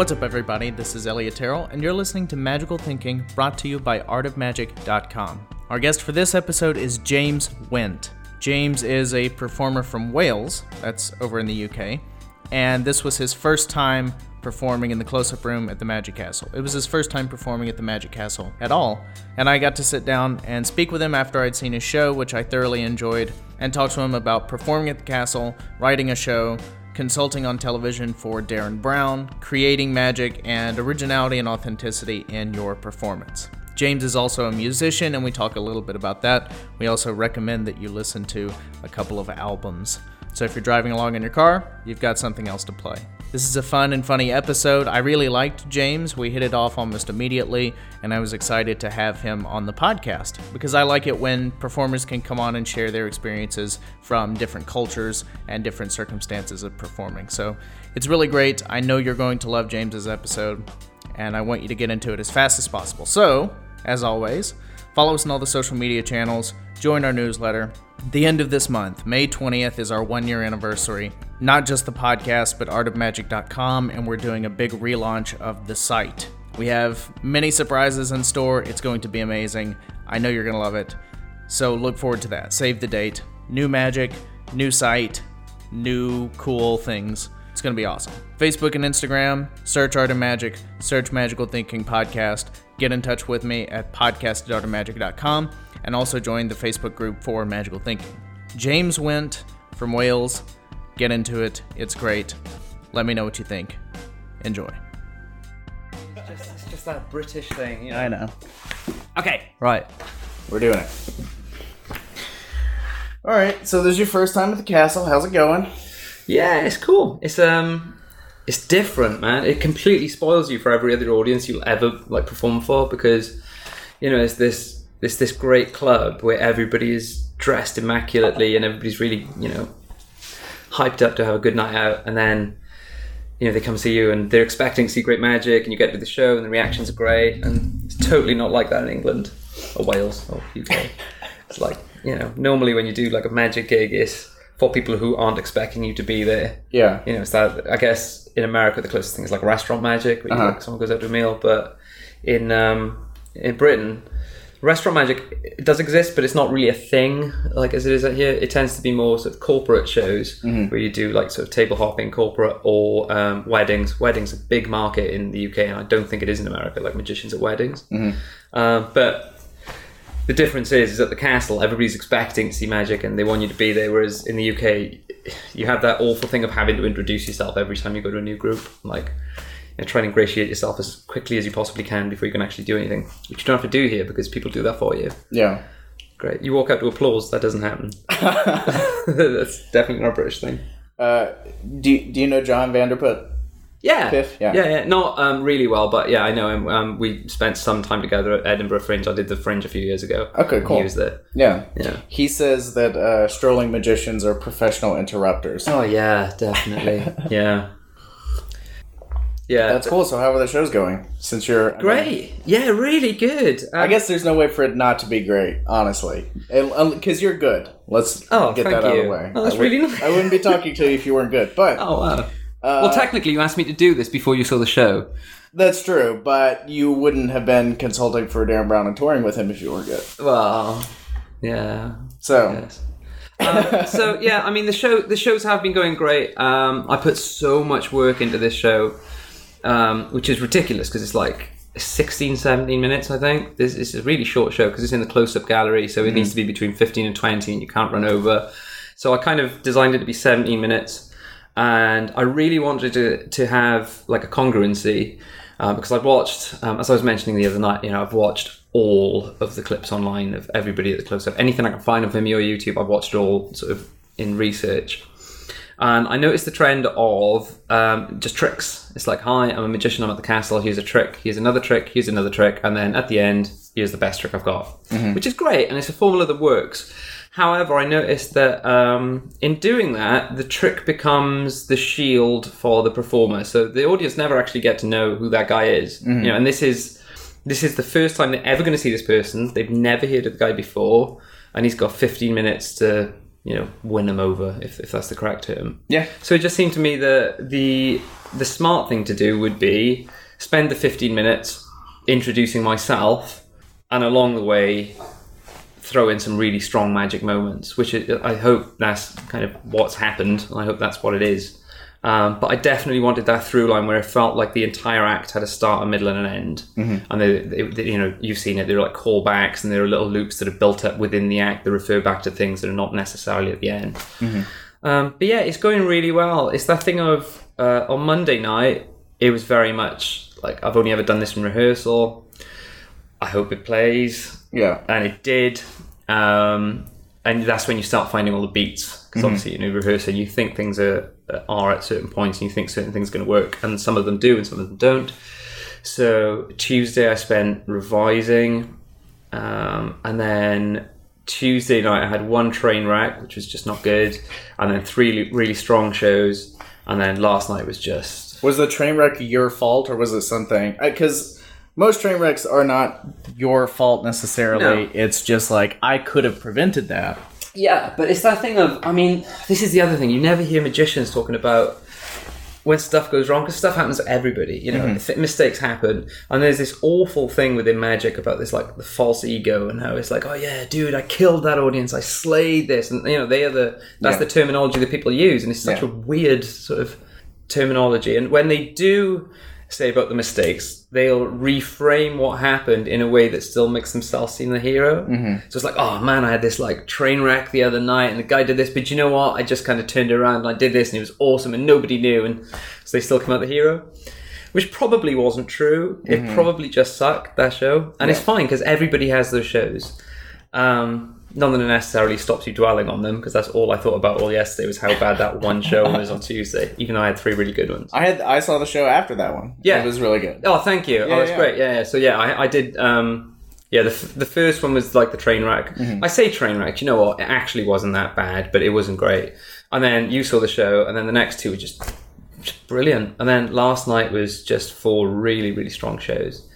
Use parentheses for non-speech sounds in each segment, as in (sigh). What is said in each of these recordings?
What's up, everybody? This is Elliot Terrell, and you're listening to Magical Thinking brought to you by artofmagic.com. Our guest for this episode is James Went. James is a performer from Wales, that's over in the UK, and this was his first time performing in the close up room at the Magic Castle. It was his first time performing at the Magic Castle at all, and I got to sit down and speak with him after I'd seen his show, which I thoroughly enjoyed, and talk to him about performing at the castle, writing a show, consulting on television for Derren Brown, creating magic, and originality and authenticity in your performance. James is also a musician, and we talk a little bit about that. We also recommend that you listen to a couple of albums. So if you're driving along in your car, you've got something else to play. This is a fun and funny episode. I really liked James. We hit it off almost immediately, and I was excited to have him on the podcast because I like it when performers can come on and share their experiences from different cultures and different circumstances of performing. So it's really great. I know you're going to love James's episode, and I want you to get into it as fast as possible. So, as always, follow us on all the social media channels, join our newsletter. The end of this month, May 20th, is our one year anniversary. Not just the podcast, but artofmagic.com, and we're doing a big relaunch of the site. We have many surprises in store. It's going to be amazing. I know you're going to love it. So look forward to that. Save the date. New magic, new site, new cool things. It's going to be awesome. Facebook and Instagram, search Art of Magic, search Magical Thinking Podcast. Get in touch with me at podcast.artofmagic.com and also join the Facebook group for Magical Thinking. James Went from Wales. Get into it. It's great. Let me know what you think. Enjoy. Just, it's just that British thing, you know. I know. Okay, right. We're doing it. All right. So this is your first time at the castle. How's it going? Yeah, it's cool. It's um, it's different, man. It completely spoils you for every other audience you'll ever like perform for because, you know, it's this it's this great club where everybody is dressed immaculately and everybody's really you know hyped up to have a good night out, and then you know they come see you and they're expecting to see great magic, and you get to the show and the reactions are great, and it's totally not like that in England or Wales or UK. (laughs) It's like you know normally when you do like a magic gig, it's for people who aren't expecting you to be there. Yeah. You know, it's that I guess in America the closest thing is like restaurant magic, where Uh-huh. like, someone goes out to a meal. But in um, in Britain, restaurant magic does exist, but it's not really a thing like as it is out here. It tends to be more sort of corporate shows where you do like sort of table hopping, corporate or um, weddings. Weddings a big market in the UK, and I don't think it is in America. Like magicians at weddings, Um, but the difference is, is at the castle, everybody's expecting to see magic and they want you to be there. Whereas in the UK, you have that awful thing of having to introduce yourself every time you go to a new group. Like, you know, try and ingratiate yourself as quickly as you possibly can before you can actually do anything, which you don't have to do here because people do that for you. Yeah. Great. You walk out to applause, that doesn't happen. (laughs) (laughs) That's definitely not a British thing. Uh, do Do you know John van der Put? Yeah. Piff, yeah. yeah, yeah. Not um, really well, but yeah, I know him. Um, we spent some time together at Edinburgh Fringe. I did the Fringe a few years ago. Okay, cool. He was there. Yeah. Yeah. He says that uh, strolling magicians are professional interrupters. Oh yeah, definitely. (laughs) yeah. Yeah. That's cool. So how are the shows going? Since you're I mean, Great. Yeah, really good. Um, I guess there's no way for it not to be great, honestly, because you're good. Let's Oh, get thank that out of the way. Oh, that's I would- really nice. I wouldn't be talking to you if you weren't good, but (laughs) Oh wow. Uh, well, technically, you asked me to do this before you saw the show. that's true. But you wouldn't have been consulting for Derren Brown and touring with him if you weren't good. Well, yeah. So Yes. Um, (laughs) so yeah, I mean the show the shows have been going great. Um, I put so much work into this show, um, which is ridiculous because it's like 16, 17 minutes. I think this is a really short show because it's in the close up gallery, so it needs to be between fifteen and twenty, and you can't run over. So I kind of designed it to be seventeen minutes, and I really wanted to to have like a congruency. Uh, because I've watched, um, as I was mentioning the other night, you know, I've watched all of the clips online of everybody at the close up. Anything I can find on Vimeo or YouTube, I've watched all sort of in research. And I noticed the trend of um, just tricks. It's like, hi, I'm a magician, I'm at the castle, here's a trick, here's another trick, here's another trick, and then at the end, here's the best trick I've got. Which is great, and it's a formula that works. However, I noticed that um, in doing that, the trick becomes the shield for the performer. So the audience never actually get to know who that guy is. You know, and this is this is the first time they're ever going to see this person. They've never heard of the guy before, and he's got 15 minutes to you know win them over if, if that's the correct term. Yeah. So it just seemed to me that the the smart thing to do would be spend the 15 minutes introducing myself, and along the way throw in some really strong magic moments, which I hope that's kind of what's happened, I hope that's what it is. Um, but I definitely wanted that through line where it felt like the entire act had a start, a middle, and an end. And they, they, they- you know, you've seen it. There are like callbacks, and there are little loops that are built up within the act that refer back to things that are not necessarily at the end. Um, but yeah, it's going really well. It's that thing of uh, on Monday night, it was very much like I've only ever done this in rehearsal. I hope it plays Yeah. and it did. Um, and that's when you start finding all the beats because obviously you know rehearsing, you think things are are at certain points, and you think certain things are going to work, and some of them do, and some of them don't. So Tuesday I spent revising, um, and then Tuesday night I had one train wreck, which was just not good, and then three really strong shows, and then last night was just Was the train wreck your fault, or was it something? Because most train wrecks are not your fault necessarily. No. It's just like I could have prevented that. Yeah, but it's that thing of, I mean, this is the other thing. You never hear magicians talking about when stuff goes wrong because stuff happens to everybody. You know, mm-hmm. th- mistakes happen, and there's this awful thing within magic about this, like the false ego, and how it's like, oh yeah, dude, I killed that audience, I slayed this, and you know, they are the that's Yeah. the terminology that people use, and it's such Yeah. a weird sort of terminology. And when they do say about the mistakes, they'll reframe what happened in a way that still makes themselves seem the hero. Mm-hmm. So it's like, oh man, I had this like train wreck the other night, and the guy did this, but you know what? I just kind of turned around and I did this, and it was awesome, and nobody knew, and so they still come out the hero. Which probably wasn't true. It probably just sucked that show, and it's fine because everybody has those shows. Um, none of that necessarily stops you dwelling on them because that's all I thought about all yesterday was how bad that one show was on Tuesday, even though I had three really good ones. I had I saw the show after that one. Yeah. it was really good. Oh, thank you. Yeah, oh, that's yeah. great. Yeah, yeah. So yeah, I, I did. Um, yeah, the, f- the first one was like the train wreck. Mm-hmm. I say train wreck. You know what? It actually wasn't that bad, but it wasn't great. And then you saw the show, and then the next two were just, just brilliant. And then last night was just four really really strong shows.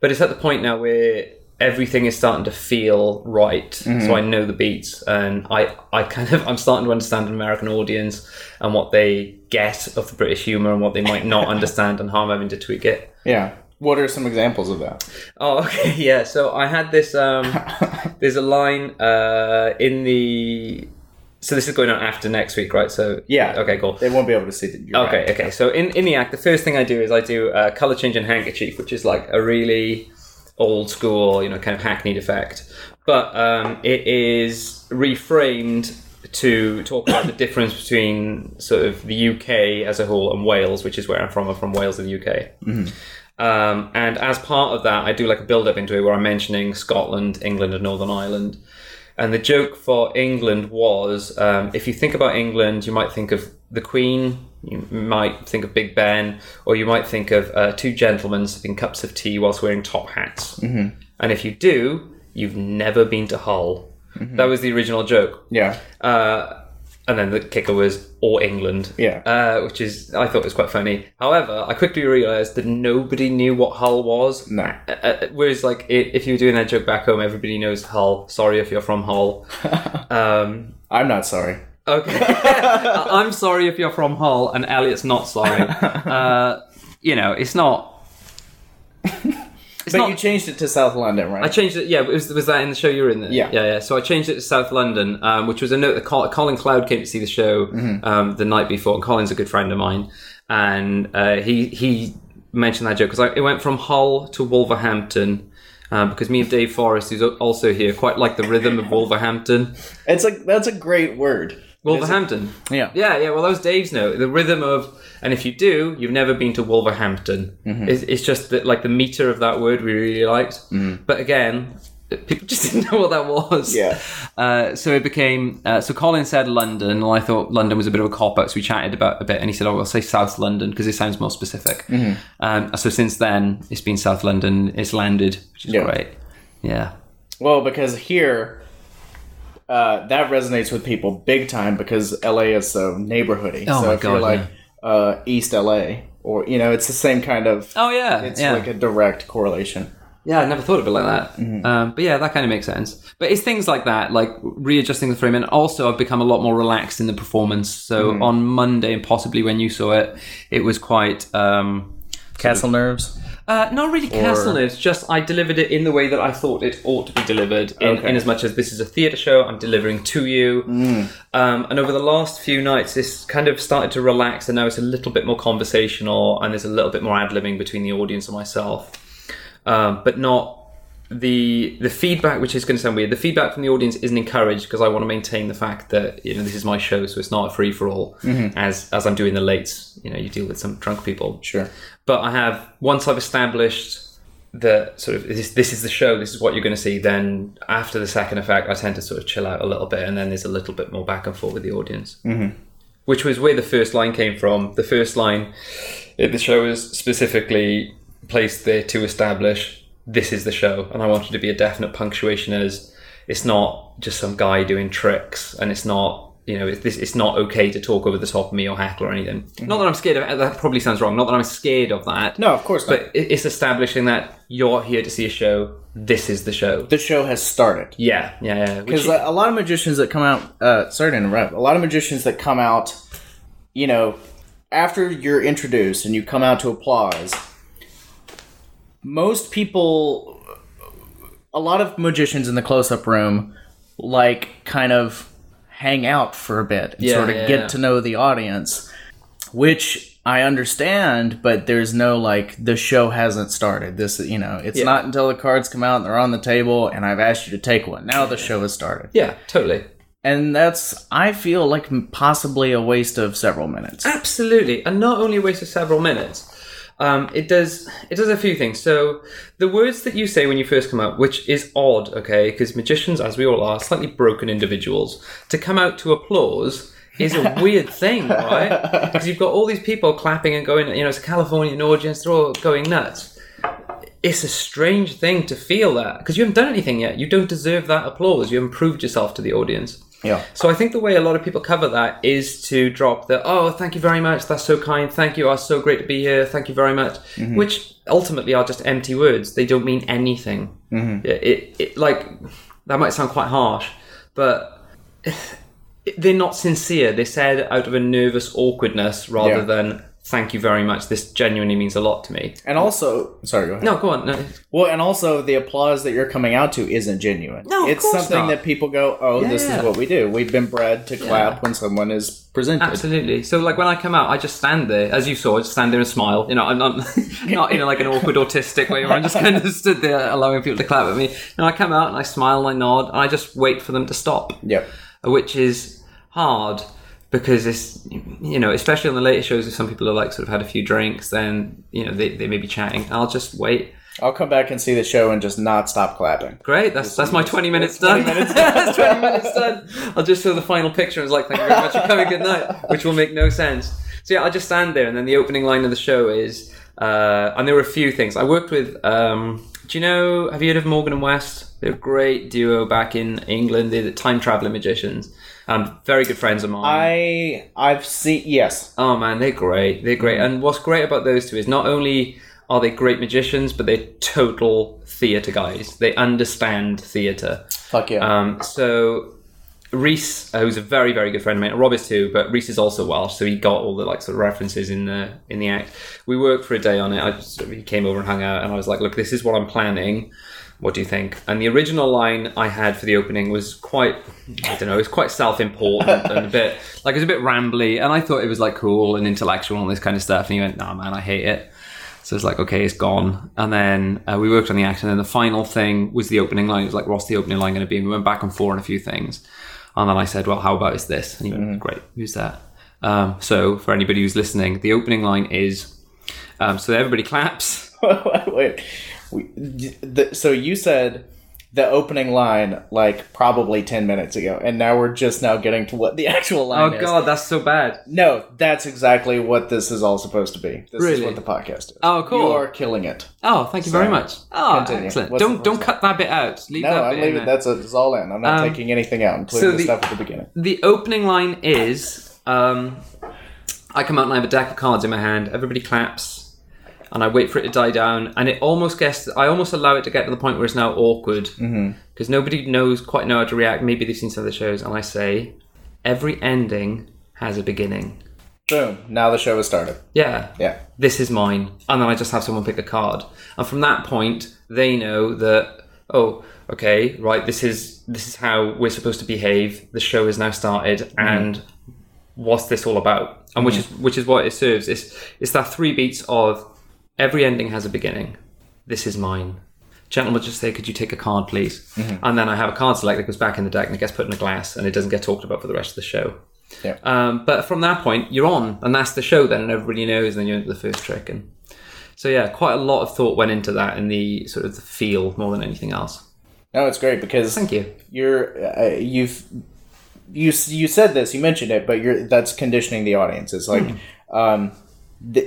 But it's at the point now where everything is starting to feel right. Mm-hmm. So I know the beats, and I I kind of (laughs) I'm starting to understand an American audience and what they get of the British humor and what they might not (laughs) understand, and how I'm having to tweak it. Yeah. What are some examples of that? Oh, (laughs) okay, yeah. So I had this. Um, there's a line uh, in the. So this is going on after next week, right? So Yeah. Okay, cool. They won't be able to see that. You're Okay, right. okay. So in, in the act, the first thing I do is I do a color change and handkerchief, which is like a really old school, you know, kind of hackneyed effect. But um, it is reframed to talk about the difference between sort of the UK as a whole and Wales, which is where I'm from. I'm from Wales in the UK. Um, and as part of that, I do like a build up into it where I'm mentioning Scotland, England, and Northern Ireland. And the joke for England was um, if you think about England, you might think of the Queen, you might think of Big Ben, or you might think of uh, two gentlemen sipping cups of tea whilst wearing top hats. Mm-hmm. And if you do, you've never been to Hull. That was the original joke. Yeah. Uh, and then the kicker was or England. Yeah. Uh, which is I thought was quite funny. However, I quickly realised that nobody knew what Hull was. No. Uh, uh, whereas, like, if you were doing that joke back home, everybody knows Hull. Sorry if you're from Hull. (laughs) um, I'm not sorry. Okay. (laughs) I'm sorry if you're from Hull, and Elliot's not sorry. (laughs) Uh, you know, it's not. It's But not, you changed it to South London, right? I changed it. Yeah, was, was that in the show you were in? There? Yeah. yeah, yeah. So I changed it to South London, um, which was a note that Colin Cloud came to see the show Mm-hmm. um, the night before. And Colin's a good friend of mine, and uh, he he mentioned that joke because it went from Hull to Wolverhampton. Um, because me and Dave Forrest, who's also here, quite like the rhythm of (laughs) Wolverhampton. it's like that's a great word. Wolverhampton. Yeah. Yeah, yeah. Well, that was Dave's note. The rhythm of, and if you do, you've never been to Wolverhampton. Mm-hmm. It's, it's just that, like the meter of that word we really liked. But again, people (laughs) just didn't know what that was. Yeah. Uh, so it became. Uh, so Colin said London, and I thought London was a bit of a cop out. So we chatted about a bit, and he said, "Oh, I'll say South London because it sounds more specific." Mm-hmm. Um, so since then, it's been South London. It's landed, which is Yeah. great. Yeah. Well, because here, uh, that resonates with people big time because LA is so neighborhoody. Oh so my if you're God, like uh, East LA, or you know, it's the same kind of. Oh yeah. It's yeah. like a direct correlation. Yeah, I never thought of it like that. Mm-hmm. Um, but yeah, that kind of makes sense. But it's things like that, like readjusting the frame, and also I've become a lot more relaxed in the performance. So Mm-hmm. on Monday, and possibly when you saw it, it was quite. Um, Castle nerves. Uh, not really castle nerves, just I delivered it in the way that I thought it ought to be delivered. In, Okay. in as much as this is a theatre show, I'm delivering to you. Um, and over the last few nights, this kind of started to relax, and now it's a little bit more conversational, and there's a little bit more ad libbing between the audience and myself. Um, but not the the feedback, which is going to sound weird. The feedback from the audience isn't encouraged because I want to maintain the fact that you know this is my show, so it's not a free for all. As as I'm doing the lates, you know, you deal with some drunk people. Sure. But I have once I've established that sort of this, this is the show, this is what you're going to see. Then after the second effect, I tend to sort of chill out a little bit, and then there's a little bit more back and forth with the audience. Mm-hmm. Which was where the first line came from. The first line in the show is specifically placed there to establish this is the show, and I wanted to be a definite punctuation as it's not just some guy doing tricks, and it's not you know it's, this, it's not okay to talk over the top of me or heckle or anything. Not that I'm scared of that. Probably sounds wrong. Not that I'm scared of that. No, of course not. But it's establishing that you're here to see a show. This is the show. the show has started. Yeah, yeah, yeah. Which Because a lot of magicians that come out, uh, sorry to interrupt, a lot of magicians that come out, you know, after you're introduced and you come out to applause, most people, a lot of magicians in the close up room, like kind of hang out for a bit and Yeah, sort of yeah, get yeah. to know the audience, which I understand, but there's no like the show hasn't started. This, you know, it's not until the cards come out and they're on the table and I've asked you to take one. Now the show has started. yeah, totally. And that's, I feel like possibly a waste of several minutes. Absolutely, and not only a waste of several minutes. Um, it does it does a few things. So the words that you say when you first come out, which is odd, okay, because magicians, as we all are, slightly broken individuals, to come out to applause is a (laughs) weird thing, right? Because you've got all these people clapping and going, you know, it's a Californian audience, they're all going nuts. It's a strange thing to feel that because you haven't done anything yet. You don't deserve that applause. You haven't proved yourself to the audience. Yeah. So I think the way a lot of people cover that is to drop the oh thank you very much that's so kind thank you oh so great to be here thank you very much which ultimately are just empty words they don't mean anything mm-hmm. it, it, it like that might sound quite harsh but (sighs) they're not sincere they're said out of a nervous awkwardness rather Yeah. than thank you very much this genuinely means a lot to me And also, sorry, go ahead. no go on no. Well, and also the applause that you're coming out to isn't genuine. No, it's something not. that people go, "Oh, this Yeah. is what we do. We've been bred to clap when someone is presented." Absolutely. So, like when I come out, I just stand there, as you saw, I just stand there and smile. You know, I'm not (laughs) not in like an awkward autistic way where I'm just kind of (laughs) stood there allowing people to clap at me. No, I come out and I smile, and I nod, and I just wait for them to stop, Yep. which is hard because it's you know, especially on the later shows, if some people are like sort of had a few drinks, then you know they, they may be chatting. I'll just wait. I'll come back and see the show and just not stop clapping. Great, that's that's my twenty minutes that's 20 done. minutes (laughs) that's twenty minutes done. I'll just show the final picture and it's like, thank you very much for coming, good night, which will make no sense. So yeah, I'll just stand there, and then the opening line of the show is, uh, and there were a few things I worked with. Um, do you know? Have you heard of Morgan and West? They're a great duo back in England. They're the time traveling magicians, and very good friends of mine. I I've seen yes. Oh man, they're great. They're great. And what's great about those two is not only are they great magicians, but they're total theatre guys. They understand theatre. Fuck yeah. Um, so Rhys, uh, who's a very very good friend of mine, Rob is too, but Rhys is also Welsh, so he got all the like sort of references in the in the act. We worked for a day on it. I just, he came over and hung out, and I was like, "Look, this is what I'm planning. What do you think?" And the original line I had for the opening was quite, I don't know, it was quite self-important (laughs) and a bit like it was a bit rambly, and I thought it was like cool and intellectual and all this kind of stuff. And he went, "Nah, man, I hate it." So it's like, okay, it's gone. And then uh, we worked on the act, and then the final thing was the opening line. It was like, what's the opening line going to be? And we went back and forth on a few things. And then I said, well, how about is this? And he went, great, who's that? Um, so for anybody who's listening, the opening line is, um, so everybody claps. (laughs) Wait. We, the, so you said the opening line like probably 10 minutes ago and now we're just now getting to what the (laughs) actual line is. Oh is. God, that's so bad. No, that's exactly what this is all supposed to be. This is what the podcast is. Oh, cool. You are killing it. Oh, thank you very much. Oh, continue. excellent. What's don't don't one? cut that bit out. Leave No, that I'm bit in leaving. That's a, it's all in. I'm not Um, taking anything out, including so the, the- stuff at the beginning. The opening line is um, I come out and I have a deck of cards in my hand. Everybody claps. And I wait for it to die down, and it almost gets. I almost allow it to get to the point where it's now awkward mm-hmm. because nobody knows quite know how to react. Maybe they've seen some of the shows, and I say, every ending has a beginning. Boom. Now the show has started. Yeah, Yeah. this is mine, and then I just have someone pick a card, and from that point, they know that oh, okay, right, this is this is how we're supposed to behave. The show has now started, mm-hmm. and what's this all about? And which mm-hmm. is which is what it serves. It's it's that three beats of every ending has a beginning. This is mine. Gentleman, just say, "Could you take a card, please?" And then I have a card select that goes back in the deck and it gets put in a glass, and it doesn't get talked about for the rest of the show. Yeah. Um, but from that point, you're on, and that's the show then, and everybody knows, and then you're into the first trick. And so, yeah, quite a lot of thought went into that in the sort of the feel more than anything else. No, it's great because Thank you. you're uh, you've you you said this, you mentioned it, but you're that's conditioning the audience. It's like um, th-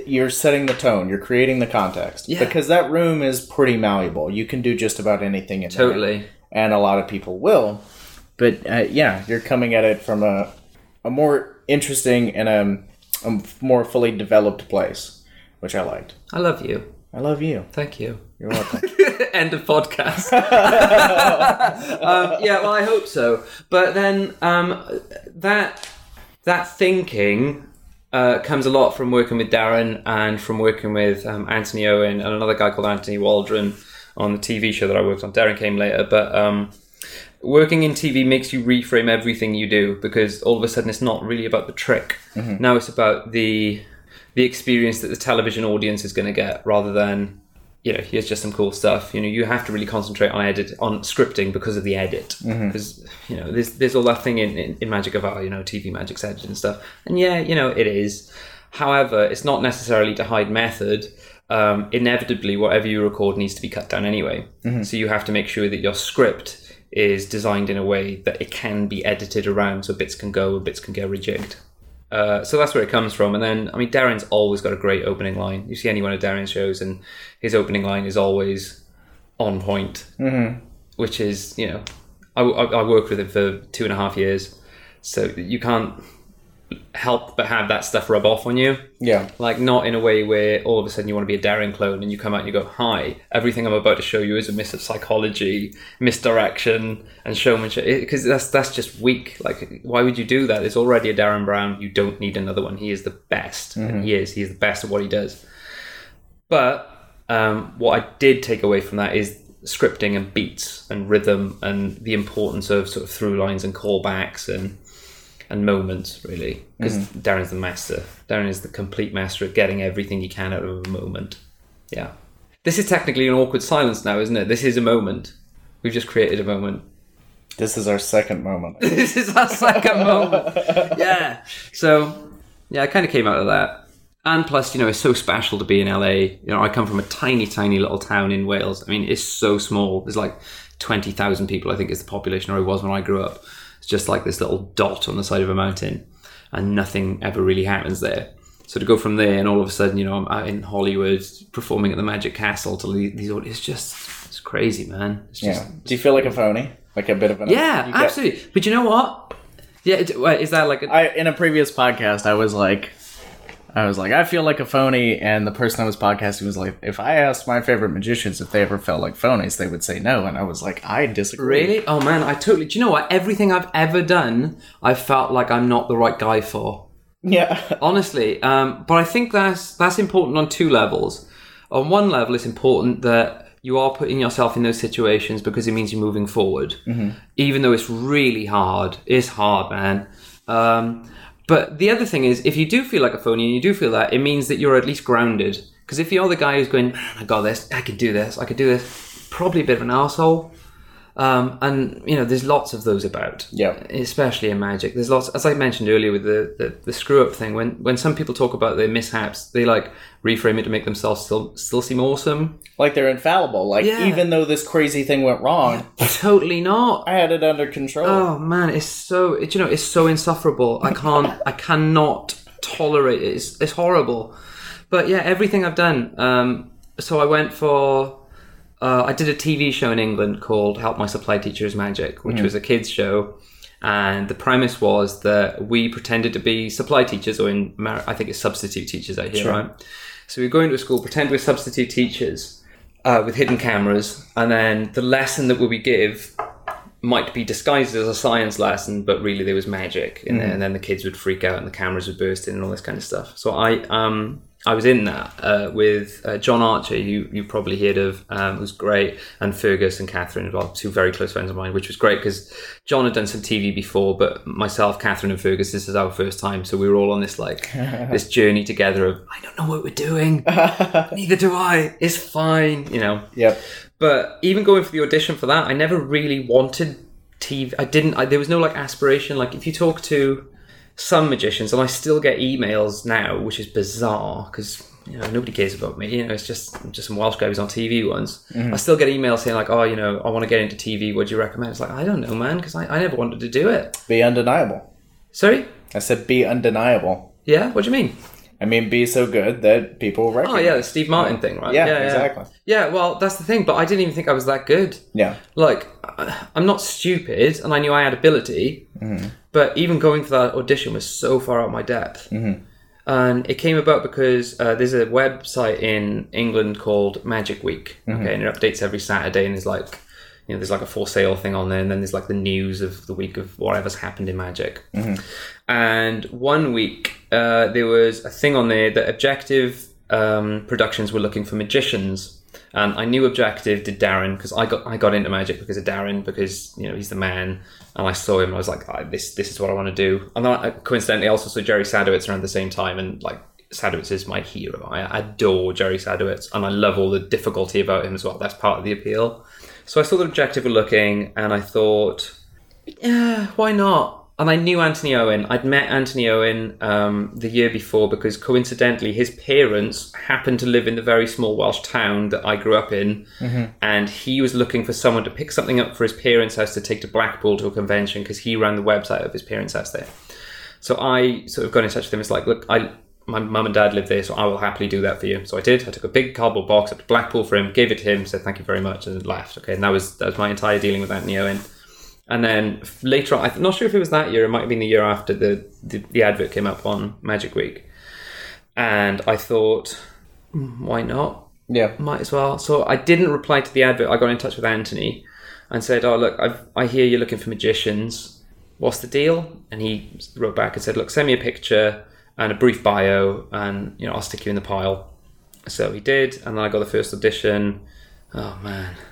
you're setting the tone, you're creating the context Yeah. because that room is pretty malleable. You can do just about anything in there. Totally. and a lot of people will. But uh, yeah, you're coming at it from a a more interesting and a, a more fully developed place, which I liked. I love you. I love you. Thank you. You're welcome. (laughs) End of podcast. (laughs) um, yeah, well, I hope so. But then um, that that thinking uh, comes a lot from working with Derren and from working with um, Anthony Owen and another guy called Anthony Waldron on the TV show that I worked on. Derren came later, but um, working in TV makes you reframe everything you do because all of a sudden it's not really about the trick. Now it's about the the experience that the television audience is going to get rather than you know here's just some cool stuff. You know you have to really concentrate on edit on scripting because of the edit. Because you know there's there's all that thing in, in, in magic of Our, you know tv magic's edited and stuff. And yeah you know it is. However it's not necessarily to hide method. Um, inevitably whatever you record needs to be cut down anyway. So you have to make sure that your script is designed in a way that it can be edited around so bits can go bits can get rejigged uh, so that's where it comes from. And then, I mean, Derren's always got a great opening line. You see any one of Derren's shows, and his opening line is always on point, mm-hmm. which is, you know, I, I, I worked with him for two and a half years, so you can't help but have that stuff rub off on you. yeah. Like, not in a way where all of a sudden you want to be a Derren clone and you come out and you go, Hi, everything I'm about to show you is a miss of psychology, misdirection, and showmanship. Because that's, that's just weak. Like, why would you do that? There's already a Derren Brown. You don't need another one. He is the best. And he is. He is the best at what he does. But um, what I did take away from that is scripting and beats and rhythm and the importance of sort of through lines and callbacks and and moments really because mm. Derren's the master. Derren is the complete master at getting everything he can out of a moment. Yeah. This is technically an awkward silence now, isn't it? This is a moment. We've just created a moment. This is our second moment. (laughs) this is our second moment. Yeah. So, yeah, I kind of came out of that. And plus, you know, it's so special to be in LA. You know, I come from a tiny, tiny little town in Wales. I mean, it's so small. There's like 20,000 people, I think is the population, or it was when I grew up. It's just like this little dot on the side of a mountain, and nothing ever really happens there. So to go from there and all of a sudden, you know, I'm out in Hollywood performing at the Magic Castle to these, it's just, it's crazy, man. It's just, Yeah. Do you feel like a phony? Like a bit of an yeah, get- absolutely. But you know what? Yeah, is that like a, I in a previous podcast, I was like, I was like, I feel like a phony, and the person I was podcasting was like, if I asked my favorite magicians if they ever felt like phonies, they would say no, and I was like, I disagree. really? Oh man, I totally. Do you know what? Everything I've ever done, I've felt like I'm not the right guy for. Yeah. (laughs) Honestly, um, but I think that's that's important on two levels. On one level, it's important that you are putting yourself in those situations because it means you're moving forward, even though it's really hard. It's hard, man. Um, but the other thing is, if you do feel like a phony and you do feel that, it means that you're at least grounded. Because if you're the guy who's going, man, I got this, I can do this, I could do this, probably a bit of an asshole. Um, and you know, there's lots of those about Yeah. especially in magic. There's lots, as I mentioned earlier with the, the, the screw up thing. When when some people talk about their mishaps, they like reframe it to make themselves still still seem awesome. Like they're infallible. Like Yeah. even though this crazy thing went wrong, (laughs) Totally not. I had it under control. Oh man, it's so it, you know it's so insufferable. I can't, I cannot tolerate it. It's, it's horrible. But yeah, everything I've done. Um, so I went for. Uh, I did a TV show in England called "Help My Supply Teacher's Magic," which was a kids show, And the premise was that we pretended to be supply teachers, or in Mar- I think it's substitute teachers out here, Sure. right? So we go into a school, pretend we're substitute teachers uh, with hidden cameras, and then the lesson that we would give might be disguised as a science lesson, but really there was magic in there, and then the kids would freak out and the cameras would burst in and all this kind of stuff. So I um I was in that uh, with uh, John Archer, you you probably heard of, um, who's great, and Fergus and Catherine as well, two very close friends of mine, which was great because John had done some TV before, but myself, Catherine, and Fergus, this is our first time, so we were all on this like (laughs) this journey together of I don't know what we're doing, (laughs) neither do I. It's fine, you know. Yep. But even going for the audition for that, I never really wanted TV. I didn't. I, there was no like aspiration. Like if you talk to some magicians, and I still get emails now, which is bizarre because you know nobody cares about me. You know, it's just just some Welsh guy who's on TV once. Mm-hmm. I still get emails saying like, oh, you know, I want to get into TV. What do you recommend? It's like I don't know, man, because I, I never wanted to do it. Be undeniable. Sorry. I said be undeniable. Yeah. What do you mean? I mean, be so good that people recognize. Oh yeah, the Steve Martin thing, right? Yeah, exactly. Yeah. Well, that's the thing. But I didn't even think I was that good. Yeah. like I- I'm not stupid, and I knew I had ability. Mm-hmm. But even going for that audition was so far out my depth, mm-hmm. and it came about because uh, there's a website in England called Magic Week. Mm-hmm. Okay, and it updates every Saturday, and there's like. You know, there's like a for sale thing on there, and then there's like the news of the week of whatever's happened in Magic. And one week, uh, there was a thing on there that Objective um, Productions were looking for magicians. And I knew Objective did Derren because I got I got into magic because of Derren because you know he's the man, and I saw him and I was like "Ah, this this is what I want to do. And then coincidentally I also saw Jerry Sadowitz around the same time, and like Sadowitz is my hero. I adore Jerry Sadowitz, and I love all the difficulty about him as well. That's part of the appeal. So I saw that Objective were looking, and I thought, yeah, why not? And I knew Anthony Owen. I'd met Anthony Owen um, the year before because coincidentally his parents happened to live in the very small Welsh town that I grew up in. And he was looking for someone to pick something up for his parents' house to take to Blackpool to a convention because he ran the website of his parents' house there. So I sort of got in touch with him. It's like, look, I my mum and dad live there, so I will happily do that for you. So I did. I took a big cardboard box up to Blackpool for him, gave it to him, said thank you very much, and left. Okay, and that was that was my entire dealing with Anthony Owen. And then later on, I'm not sure if it was that year. It might have been the year after the the, the advert came up on Magic Week, and I thought, "Hmm, why not? Yeah. might as well. So I didn't reply to the advert. I got in touch with Anthony and said, "Oh, look, I've, I hear you're looking for magicians. What's the deal?" And he wrote back and said, "Look, send me a picture and a brief bio, and you know, I'll stick you in the pile." So he did, and then I got the first audition. Oh man! (sighs)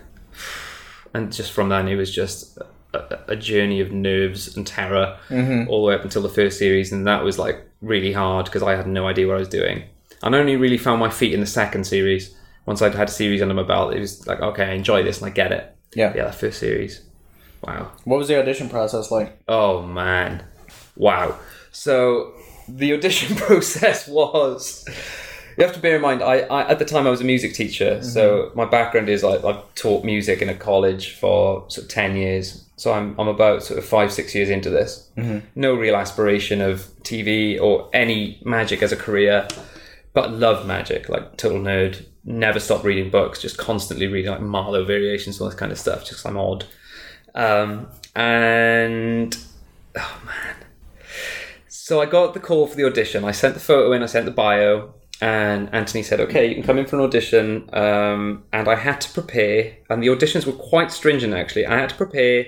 And just from then, it was just a, a journey of nerves and terror mm-hmm. all the way up until the first series, and that was like really hard because I had no idea what I was doing. And I only really found my feet in the second series. Once I'd had a series under my belt, it was like, okay, I enjoy this and I get it. Yeah. Yeah, that first series. Wow. What was the audition process like? Oh man. Wow. So the audition (laughs) process was you have to bear in mind I, I at the time I was a music teacher, so mm-hmm. my background is like I've taught music in a college for sort of ten years. So I'm I'm about sort of five, six years into this. No real aspiration of TV or any magic as a career, but love magic, like total nerd. Never stop reading books, just constantly reading like Marlo variations, all this kind of stuff, Just I'm odd. Um, and oh man. So I got the call for the audition. I sent the photo in, I sent the bio, and Anthony said, "Okay, you can come in for an audition." Um, and I had to prepare, and the auditions were quite stringent actually. I had to prepare.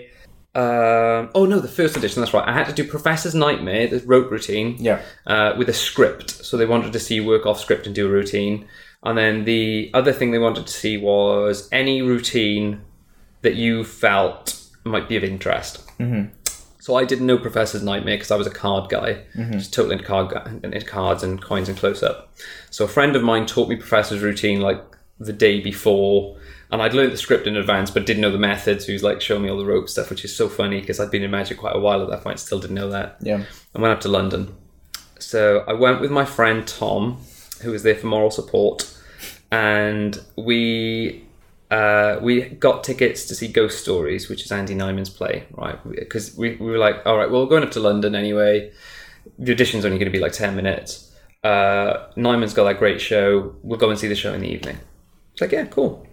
Um, oh no, the first edition. That's right. I had to do Professor's Nightmare, the rope routine Yeah. uh, with a script. So they wanted to see you work off script and do a routine. And then the other thing they wanted to see was any routine that you felt might be of interest. Mm-hmm. So I did no Professor's Nightmare because I was a card guy, just totally into, card, into cards and coins and close up. So a friend of mine taught me Professor's routine like the day before. And I'd learned the script in advance, but didn't know the methods. Was like showing me all the rope stuff, which is so funny because I'd been in Magic quite a while at that point, still didn't know that. Yeah. I went up to London. So I went with my friend Tom, who was there for moral support, and we uh, we got tickets to see Ghost Stories, which is Andy Nyman's play, right? Because we, we were like, all right, well, we're going up to London anyway. The audition's only going to be like ten minutes. Uh, Nyman's got that great show. We'll go and see the show in the evening. It's like, yeah, cool.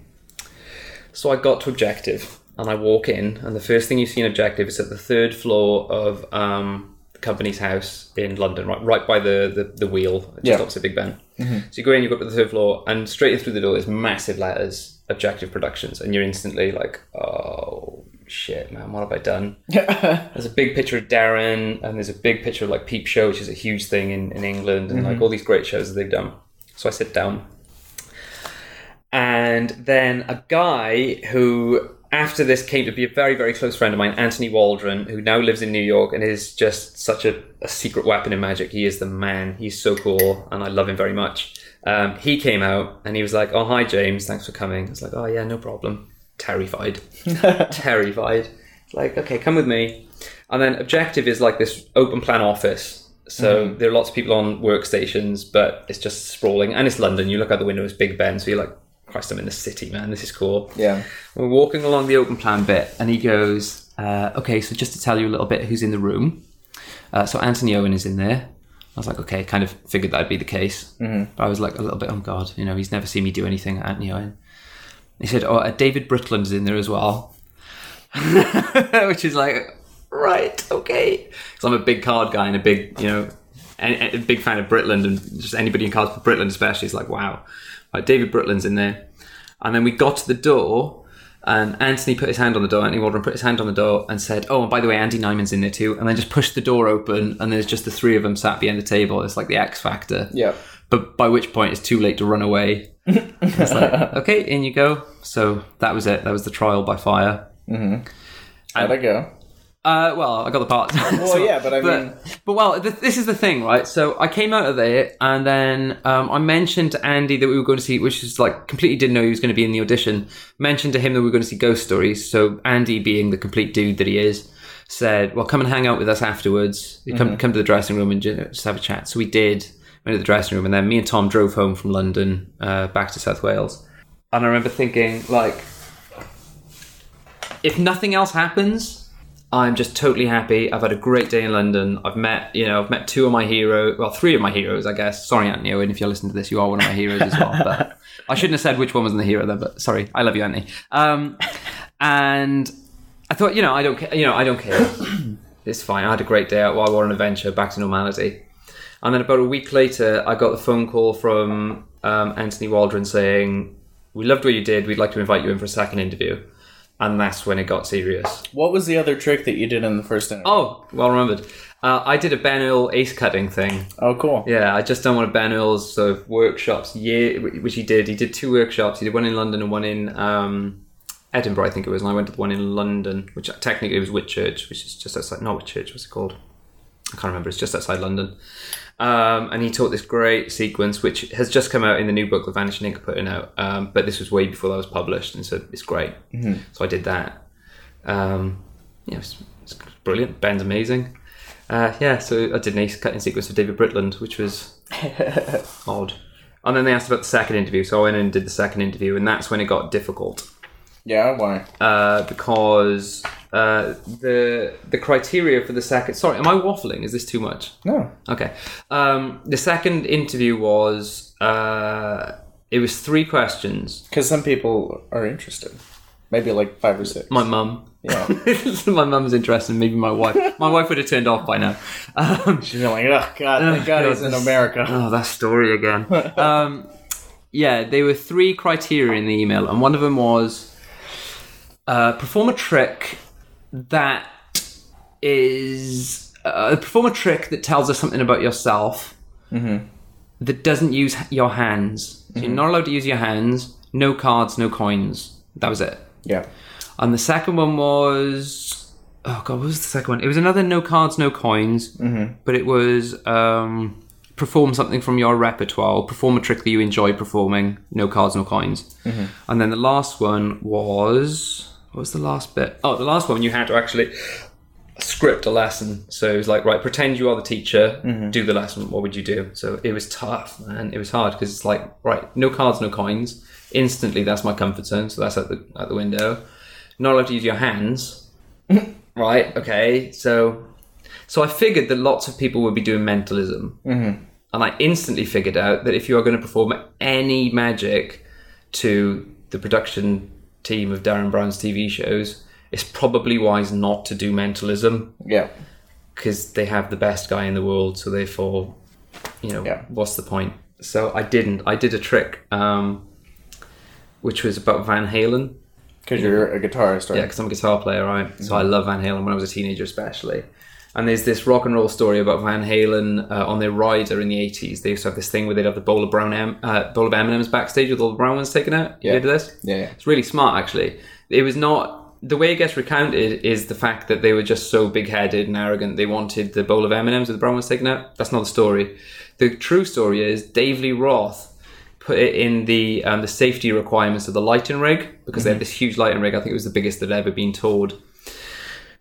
So I got to Objective, and I walk in, and the first thing you see in Objective is at the third floor of um, the company's house in London, right, right by the, the, the wheel, just Yeah. opposite Big Ben. So you go in, you go up to the third floor, and straight in through the door is massive letters, Objective Productions, and you're instantly like, oh shit, man, what have I done? (laughs) there's a big picture of Derren, and there's a big picture of like Peep Show, which is a huge thing in, in England, and like all these great shows that they've done. So I sit down, and then a guy who, after this, came to be a very, very close friend of mine, Anthony Waldron, who now lives in New York and is just such a, a secret weapon in magic. He is the man. He's so cool, and I love him very much. Um, he came out and he was like, "Oh, hi, James. Thanks for coming." I was like, "Oh, yeah, no problem." Terrified, (laughs) terrified. Like, okay, come with me. And then Objective is like this open plan office. So there are lots of people on workstations, but it's just sprawling. And it's London. You look out the window, it's Big Ben. So you're like, Christ, I'm in the city, man. This is cool. yeah. We're walking along the open plan bit, and he goes, uh, "Okay, so just to tell you a little bit, who's in the room? Uh, so Anthony Owen is in there." I was like, "Okay," kind of figured that'd be the case. Mm-hmm. But I was like a little bit, "Oh God, you know, he's never seen me do anything." Anthony Owen. He said, "Oh, uh, David Britland is in there as well," (laughs) which is like, right, okay, because I'm a big card guy and a big, you know, a, a big fan of Britland and just anybody in cards for Britland especially is like, wow, right, David Britland's in there, and then we got to the door. And Anthony put his hand on the door. Anthony Waldron put his hand on the door and said, "Oh, and by the way, Andy Nyman's in there too." And then just pushed the door open, and there's just the three of them sat behind the table. It's like the X Factor. Yeah. But by which point it's too late to run away. it's like, (laughs) okay, in you go. So that was it. That was the trial by fire. Mm-hmm. How'd I go? Uh, well, I got the part. Well, (laughs) yeah, but I mean, But well, th- this is the thing, right? So I came out of it, and then um, I mentioned to Andy that we were going to see, which is like completely didn't know he was going to be in the audition. Mentioned to him that we were going to see Ghost Stories. So Andy, being the complete dude that he is, said, "Well, come and hang out with us afterwards. You come come to the dressing room and just have a chat." So we did. Went to the dressing room, and then me and Tom drove home from London uh, back to South Wales. And I remember thinking, like, if nothing else happens, I'm just totally happy. I've had a great day in London. I've met, you know, I've met two of my heroes. Well, three of my heroes, I guess. Sorry, Anthony Owen, if you're listening to this, you are one of my heroes as well. But I shouldn't have said which one was the hero there. But sorry, I love you, Anthony. Um, and I thought, you know, I don't care. You know, I don't care. it's fine. I had a great day out while we're on adventure, back to normality. And then about a week later, I got the phone call from um, Anthony Waldron saying, "We loved what you did. We'd like to invite you in for a second interview." And that's when it got serious. what was the other trick that you did in the first interview? Oh, well remembered. Uh, I did a Ben Earl ace cutting thing. Oh, cool. Yeah, I just done one of Ben Earl's sort of workshops. Yeah, which he did. He did two workshops. He did one in London and one in um, Edinburgh, I think it was. And I went to the one in London, which technically was Whitchurch, which is just outside. Not Whitchurch. What's it called? I can't remember. It's just outside London. Um, and he taught this great sequence, which has just come out in the new book The Vanishing Inc putting out. Um, but this was way before that was published, and so it's great. So I did that. Um, yeah, it's, it's brilliant. Ben's amazing. Uh, yeah, so I did an ace cutting sequence with David Britland, which was (laughs) odd. And then they asked about the second interview, so I went in and did the second interview, and that's when it got difficult Yeah, why? uh, because uh, the the criteria for the second. Sorry, am I waffling? Is this too much? No. Okay. Um, the second interview was uh, it was three questions. Because some people are interested. Maybe like five or six. My mum. Yeah. (laughs) my mum's interested. Maybe my wife. My wife would have turned off by now. Um, She's like, oh, God, thank (laughs) God he's in America. Oh, that story again. (laughs) um, yeah, there were three criteria in the email, and one of them was uh, perform a trick that is uh, perform a trick that tells us something about yourself that doesn't use your hands. So you're not allowed to use your hands. No cards, no coins. That was it. Yeah. And the second one was oh god, what was the second one? It was another no cards, no coins, but it was um, perform something from your repertoire, perform a trick that you enjoy performing, no cards, no coins. And then the last one was what was the last bit? Oh, the last one you had to actually script a lesson. So it was like, right, pretend you are the teacher, do the lesson. What would you do? So it was tough, man. It was hard because it's like, right, no cards, no coins. Instantly, that's my comfort zone. So that's at the at the window. Not allowed to use your hands. (laughs) right. Okay. So, so I figured that lots of people would be doing mentalism, mm-hmm. and I instantly figured out that if you are going to perform any magic to the production team of Derren Brown's TV shows, it's probably wise not to do mentalism Yeah. because they have the best guy in the world. So therefore, you know, Yeah. what's the point? So I didn't. I did a trick, um, which was about Van Halen. Because you're a guitarist, right? Yeah, because I'm a guitar player, right? So I love Van Halen when I was a teenager, especially. And there's this rock and roll story about Van Halen uh, on their rider in the 80s. They used to have this thing where they'd have the bowl of brown M- uh, bowl of M&Ms backstage with all the brown ones taken out. Yeah. You heard of this? Yeah, yeah. It's really smart, actually. It was not the way it gets recounted is the fact that they were just so big-headed and arrogant. They wanted the bowl of M&Ms with the brown ones taken out. That's not the story. The true story is Dave Lee Roth put it in the um, the safety requirements of the lighting rig because they had this huge lighting rig. I think it was the biggest that had ever been toured.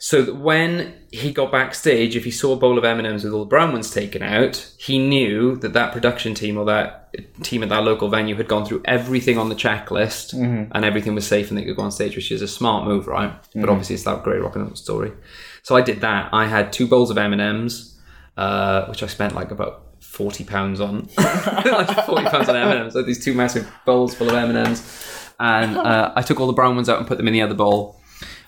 So that when he got backstage, if he saw a bowl of M and M's with all the brown ones taken out, he knew that that production team or that team at that local venue had gone through everything on the checklist and everything was safe and they could go on stage, which is a smart move, right? But obviously, it's that great rock and roll story. So I did that. I had two bowls of M and M's, uh, which I spent like about forty pounds on, (laughs) like forty pounds on M and M's. Like these two massive bowls full of M and M's, and (laughs) uh, I took all the brown ones out and put them in the other bowl.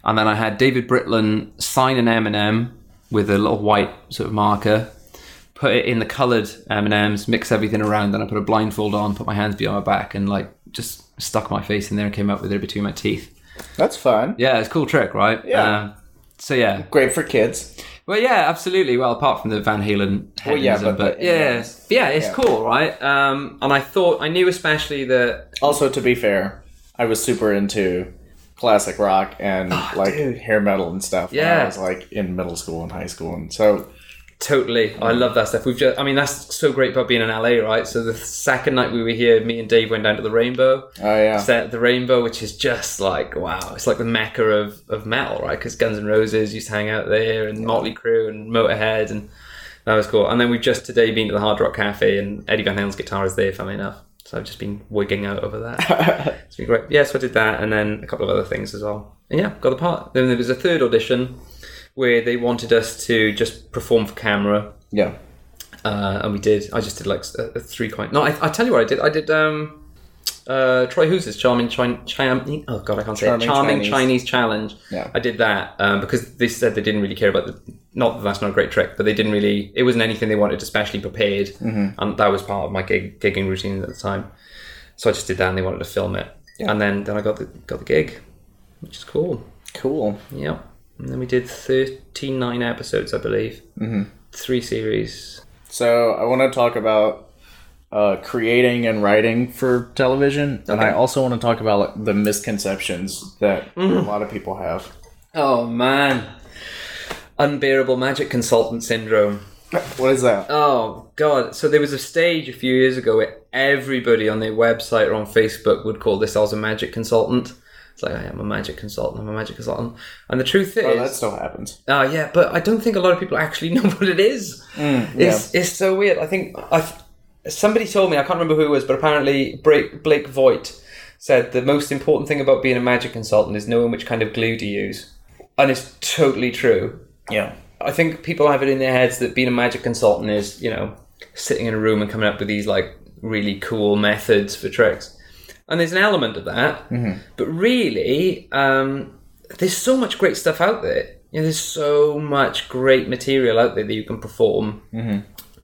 And then I had David Britland sign an M&M with a little white sort of marker, put it in the coloured M&Ms, mix everything around, then I put a blindfold on, put my hands behind my back, and like just stuck my face in there and came up with it between my teeth. That's fun. Yeah, it's a cool trick, right? Yeah. Um, so yeah, Great for kids. well, yeah, absolutely. Well, apart from the Van Halen, Well, yeah, hedonism, but- but- yeah, yeah. yeah, it's Yeah. cool, right? Um, and I thought I knew especially that Also, to be fair, I was super into classic rock and ah, like dude. hair metal and stuff Yeah. I was like in middle school and high school. And so, Totally, I love that stuff. We've just, I mean, that's so great about being in LA, right? So the second night we were here, me and Dave went down to the Rainbow, oh yeah. set the Rainbow, which is just like wow, it's like the mecca of, of metal, right? Because Guns N' Roses used to hang out there, and Motley Crue and Motorhead, and that was cool. And then we've just today been to the Hard Rock Cafe, and Eddie Van Halen's guitar is there, funnily enough. So I've just been wigging out over that. (laughs) it's been great. Yeah, so I did that, and then a couple of other things as well. And yeah, got the part. Then there was a third audition where they wanted us to just perform for camera yeah. uh, and we did. I just did like a, a three coin. No, I, I tell you what I did. I did um, uh, Troy Hooser's charming Chin- Cham- Oh god, I can't say Charming it. Charming Chinese. Chinese, challenge. Yeah. I did that um, because they said they didn't really care about the. Not that that's not a great trick, but they didn't really. It wasn't anything they wanted especially prepared, Mm-hmm. and that was part of my gig, gigging routine at the time. So I just did that, and they wanted to film it, Yeah. and then then I got the got the gig, which is cool. Cool. Yep. And then we did thirty nine episodes, I believe. Mm-hmm. Three series. So I want to talk about uh, creating and writing for television, and I also want to talk about like, the misconceptions that a lot of people have. Oh man. Unbearable magic consultant syndrome. What is that? Oh god. So there was a stage a few years ago where everybody on their website or on Facebook would call themselves a magic consultant. It's like I am a magic consultant, I'm a magic consultant. And the truth is, Oh, that still happens. Oh yeah, but I don't think a lot of people actually (laughs) know what it is. It's it's so weird. I think I somebody told me I can't remember who it was, but apparently Blake, Blake Vogt said the most important thing about being a magic consultant is knowing which kind of glue to use, and it's totally true. Yeah. I think people have it in their heads that being a magic consultant is you know sitting in a room and coming up with these like really cool methods for tricks, and there's an element of that, but really. Um, there's so much great stuff out there. You know, there's so much great material out there that you can perform. Mm-hmm.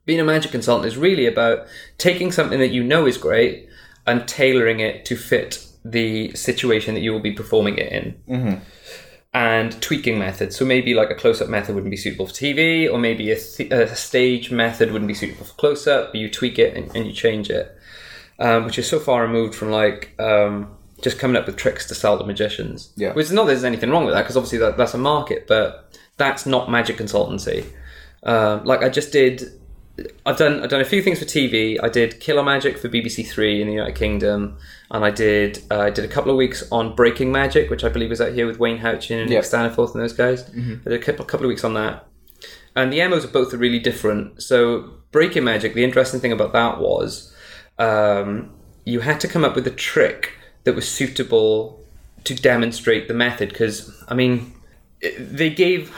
Being a magic consultant is really about taking something that you know is great and tailoring it to fit the situation that you will be performing it in. And tweaking methods. So maybe like a close-up method wouldn't be suitable for TV, or maybe a, th- a stage method wouldn't be suitable for close-up. But you tweak it and, and you change it, um, which is so far removed from like um, just coming up with tricks to sell to magicians. Yeah. Which is not that there's anything wrong with that because obviously that, that's a market, but that's not magic consultancy. Um, like I just did, I've done I've done a few things for TV. I did Killer Magic for BBC Three in the United Kingdom, and I did uh, I did a couple of weeks on Breaking Magic, which I believe was out here with Wayne Houchin and Yeah. Nick Staniforth and those guys. I did a couple, couple of weeks on that, and the MOs are both really different. So Breaking Magic, the interesting thing about that was um, you had to come up with a trick that was suitable to demonstrate the method. Because I mean, they gave,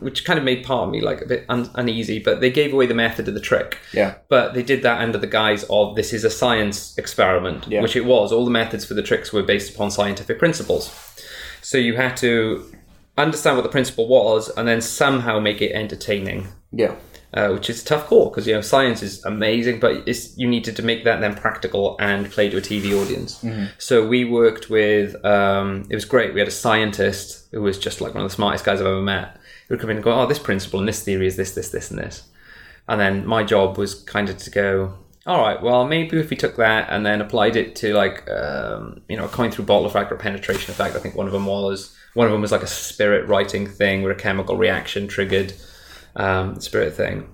which kind of made part of me like a bit un- uneasy, but they gave away the method of the trick. Yeah. But they did that under the guise of this is a science experiment, Yeah. which it was. All the methods for the tricks were based upon scientific principles. So you had to understand what the principle was and then somehow make it entertaining. Yeah. Uh, which is a tough call because you know science is amazing, but it's, you needed to make that then practical and play to a TV audience. So we worked with um, it was great. We had a scientist who was just like one of the smartest guys I've ever met. Who would come in and go, "Oh, this principle and this theory is this, this, this, and this," and then my job was kind of to go, "All right, well, maybe if we took that and then applied it to like um, you know a coin through bottle effect or penetration effect. I think one of them was one of them was like a spirit writing thing where a chemical reaction triggered." Um, spirit thing.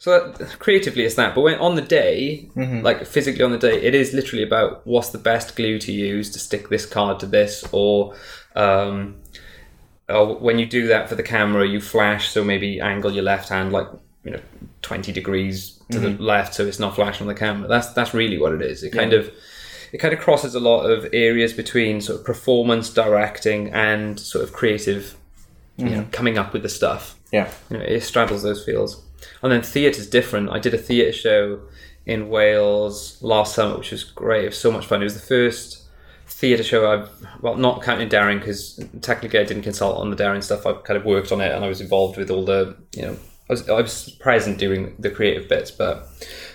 So that, creatively, it's that. But when on the day, like physically on the day, it is literally about what's the best glue to use to stick this card to this, or, um, or when you do that for the camera, you flash. So maybe angle your left hand like you know twenty degrees to the left, so it's not flashing on the camera. That's that's really what it is. It kind of it kind of crosses a lot of areas between sort of performance directing and sort of creative, you know, coming up with the stuff Yeah. you know, it straddles those fields. And then theatre is different. I did a theatre show in Wales last summer, which was great. It was so much fun. It was the first theatre show I've, well, not counting Derren, because technically I didn't consult on the Derren stuff. I kind of worked on it and I was involved with all the, you know, I was, I was present doing the creative bits, but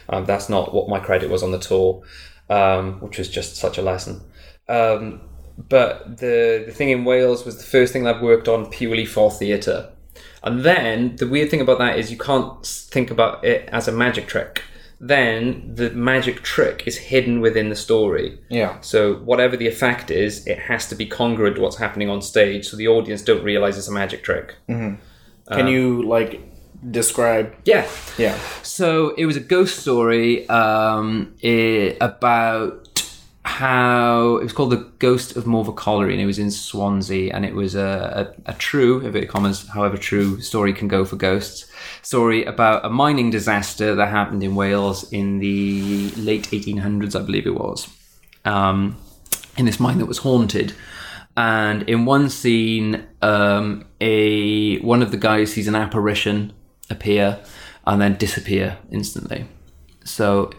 um, that's not what my credit was on the tour, um, which was just such a lesson. Um, but the the thing in Wales was the first thing I've worked on purely for theatre. And then the weird thing about that is you can't think about it as a magic trick. Then the magic trick is hidden within the story. Yeah. So whatever the effect is, it has to be congruent to what's happening on stage, so the audience don't realize it's a magic trick. Can you like describe? Yeah. Yeah. So it was a ghost story um, i about how it was called the Ghost of Morfa Colliery, and it was in Swansea, and it was a, a, a true, inverted commas, however true story can go for ghosts. Story about a mining disaster that happened in Wales in the late 1800s, I believe it was, um, in this mine that was haunted. And in one scene, um, a one of the guys sees an apparition appear and then disappear instantly. So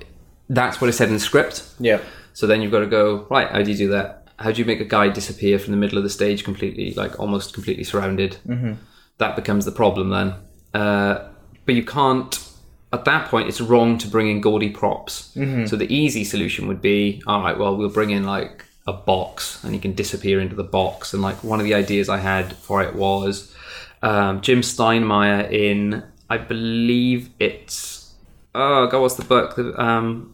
that's what it said in the script. Yeah. So then you've got to go right. How do you do that? How do you make a guy disappear from the middle of the stage completely, like almost completely surrounded? Mm-hmm. That becomes the problem then. Uh, but you can't. At that point, it's wrong to bring in gaudy props. So the easy solution would be, all right, well, we'll bring in like a box, and you can disappear into the box. And like one of the ideas I had for it was um, Jim Steinmeyer in, I believe it's, oh god, what's the book? The, um,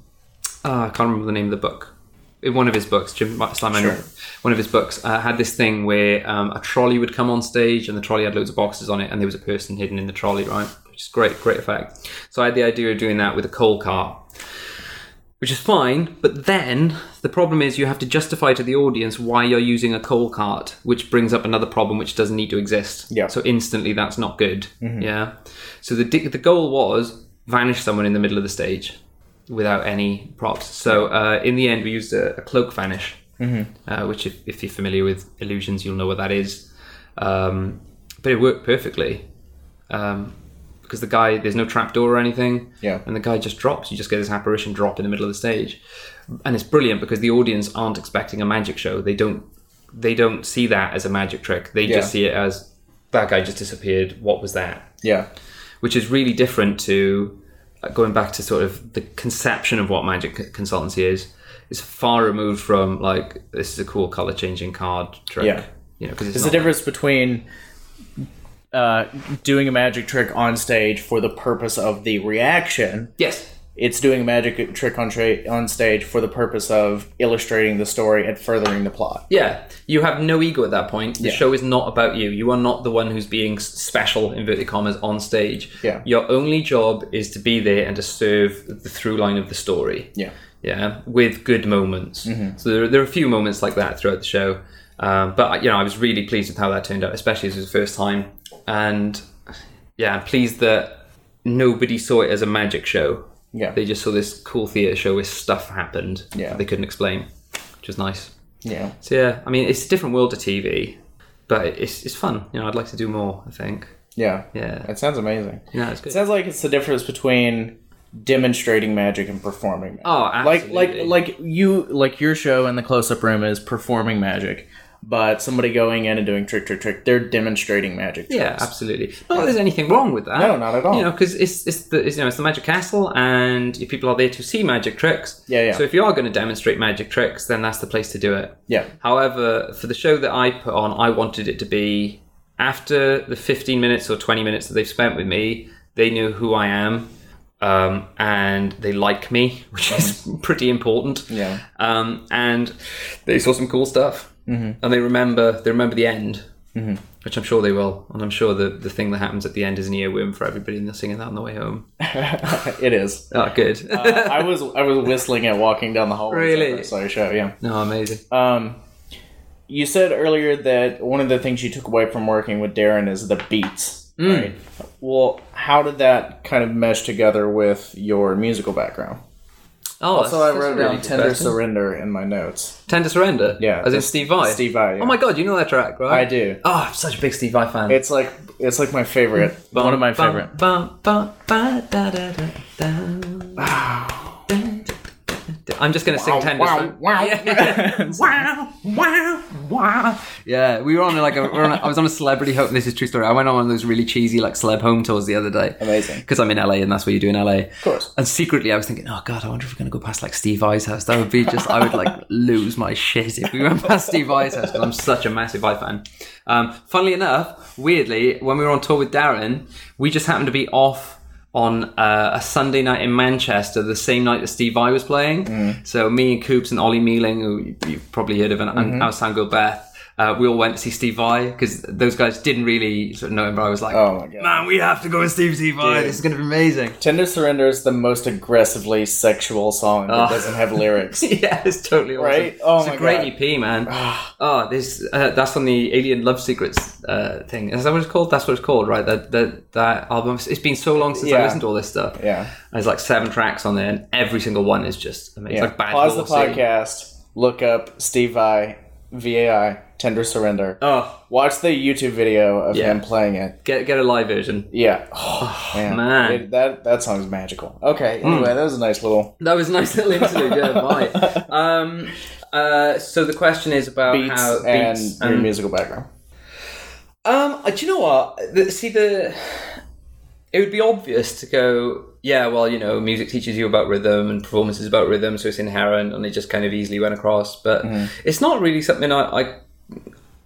oh, I can't remember the name of the book. In one of his books, Jim Steinmeyer, one of his books uh, had this thing where um, a trolley would come on stage, and the trolley had loads of boxes on it, and there was a person hidden in the trolley, right? Which is great, great effect. So I had the idea of doing that with a coal cart which is fine. But then the problem is you have to justify to the audience why you're using a coal cart, which brings up another problem which doesn't need to exist. Yeah. So instantly, that's not good. Yeah. So the the goal was vanish someone in the middle of the stage without any props. So uh, in the end, we used a, a cloak vanish, uh, which if, if you're familiar with illusions, you'll know what that is. Um, but it worked perfectly. Um, because the guy, there's no trapdoor or anything Yeah. and the guy just drops. You just get this apparition drop in the middle of the stage, and it's brilliant because the audience aren't expecting a magic show. They don't they don't see that as a magic trick. They Yeah. just see it as that guy just disappeared. What was that? Yeah. Which is really different to going back to sort of the conception of what magic consultancy is. It's far removed from like this is a cool color changing card trick. Yeah. you know, because it's not a difference between uh, doing a magic trick on stage for the purpose of the reaction. yes. It's doing a magic trick on tra- on stage for the purpose of illustrating the story and furthering the plot. Yeah, you have no ego at that point. The Yeah. show is not about you. You are not the one who's being special, inverted commas, on stage. Yeah. Your only job is to be there and to serve the through line of the story. Yeah. Yeah, with good moments. So there, there are a few moments like that throughout the show. Um, but you know, I was really pleased with how that turned out, especially as it was the first time. And yeah, I'm pleased that nobody saw it as a magic show. Yeah. They just saw this cool theatre show where stuff happened Yeah. that they couldn't explain, which was nice. Yeah. So yeah, I mean, it's a different world to TV, but it's it's fun. You know, I'd like to do more. I think. Yeah. Yeah. It sounds amazing. Yeah, it's It sounds like it's the difference between demonstrating magic and performing magic. Oh, like like like you like your show in the close up room is performing magic, but somebody going in and doing trick trick trick, they're demonstrating magic. Yeah, absolutely. Not that there's anything wrong with that. No, not at all. You know, because it's it's the it's, you know it's the magic castle, and if people are there to see magic tricks. Yeah, yeah. So if you are going to demonstrate magic tricks, then that's the place to do it. Yeah. However, for the show that I put on, I wanted it to be after the 15 minutes or 20 minutes that they've spent with me, they know who I am. Um, and they like me, (laughs) which is pretty important. Yeah. Um, and they saw some cool stuff, mm-hmm. and they remember they remember the end, mm-hmm. which I'm sure they will. And I'm sure the the thing that happens at the end is an earworm for everybody, and they're singing that on the way home. (laughs) it is. Oh, good. Uh, I was I was whistling it walking down the hallway. Really? So I show yeah. no, amazing. Um, you said earlier that one of the things you took away from working with Derren is the beats, right? Well, how did that kind of mesh together with your musical background? Oh, Also, I wrote really down "Tender. Surrender" in my notes. Tender Surrender. Yeah, as in Steve Vai. Steve Vai. yeah. Oh my god, you know that track, right? I do. Oh, I'm such a big Steve Vai fan. It's like it's like my favorite. one of my Bum, favorite. bum, bum, da, da, da, da. I'm just going to sing Tender Surrender. wow. (laughs) (laughs) wow, wow, wow. Yeah, we were on like a, we were on a, I was on a celebrity home. This is a true story. I went on one of those really cheesy like celeb home tours the other day. Amazing. Because I'm in LA and that's what you do in LA. Of course. And secretly, I was thinking, oh god, I wonder if we're gonna go past like Steve Vai's house. That would be just, I would like (laughs) lose my shit if we went past Steve Vai's house because I'm such a massive Vai fan. Um, funnily enough, weirdly, when we were on tour with Derren, we just happened to be off on uh, a Sunday night in Manchester, the same night that Steve I was playing. So me and Coops and Ollie Mealing, who you- you've probably heard of, and, and girl Beth. Uh, we all went to see Steve Vai because those guys didn't really sort of know him, but I was like, Oh my god. man, we have to go and see Steve Vai. Dude. This is going to be amazing. Tender Surrender is the most aggressively sexual song that Oh. doesn't have lyrics. (laughs) yeah, it's totally awesome. Right? Oh it's my a great God. EP, man. oh, this uh, that's on the Alien Love Secrets uh, thing. Is that what it's called? That's what it's called, right? That that that album. It's been so long since I Yeah. listened to all this stuff. Yeah. There's like seven tracks on there, and every single one is just amazing. Yeah. Like Bad Pause the podcast. Look up Steve Vai, VAI, Tender Surrender. Oh, Watch the YouTube video of Yeah. him playing it. get get a live version. Yeah. Oh, man. man. It- that that song's magical. Okay. Anyway, that was a nice little That was a nice little interlude. Yeah, (laughs) bye. Um, uh, so the question is about beats how and beats your musical background. Um, uh, do you know what? The, see the. It would be obvious to go, yeah. Well, you know, music teaches you about rhythm, and performance is about rhythm, so it's inherent, and it just kind of easily went across. But it's not really something I, I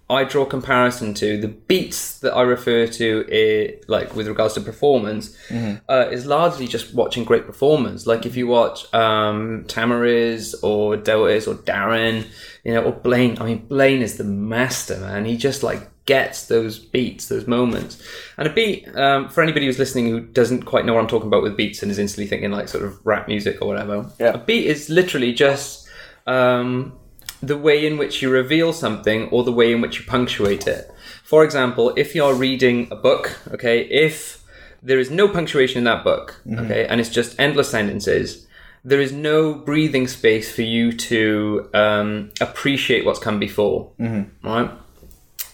I draw comparison to. The beats that I refer to, i like with regards to performance, uh, is largely just watching great performance. Like if you watch um, Tamariz or DaOrtiz or Derren, you know, or Blaine. I mean, Blaine is the master, man. He just like gets those beats, those moments. And a beat, um, for anybody who's listening who doesn't quite know what I'm talking about with beats and is instantly thinking like sort of rap music or whatever, Yeah. a beat is literally just um, the way in which you reveal something or the way in which you punctuate it. For example, if you're reading a book, okay, if there is no punctuation in that book, okay, and it's just endless sentences, there is no breathing space for you to um, appreciate what's come before, right?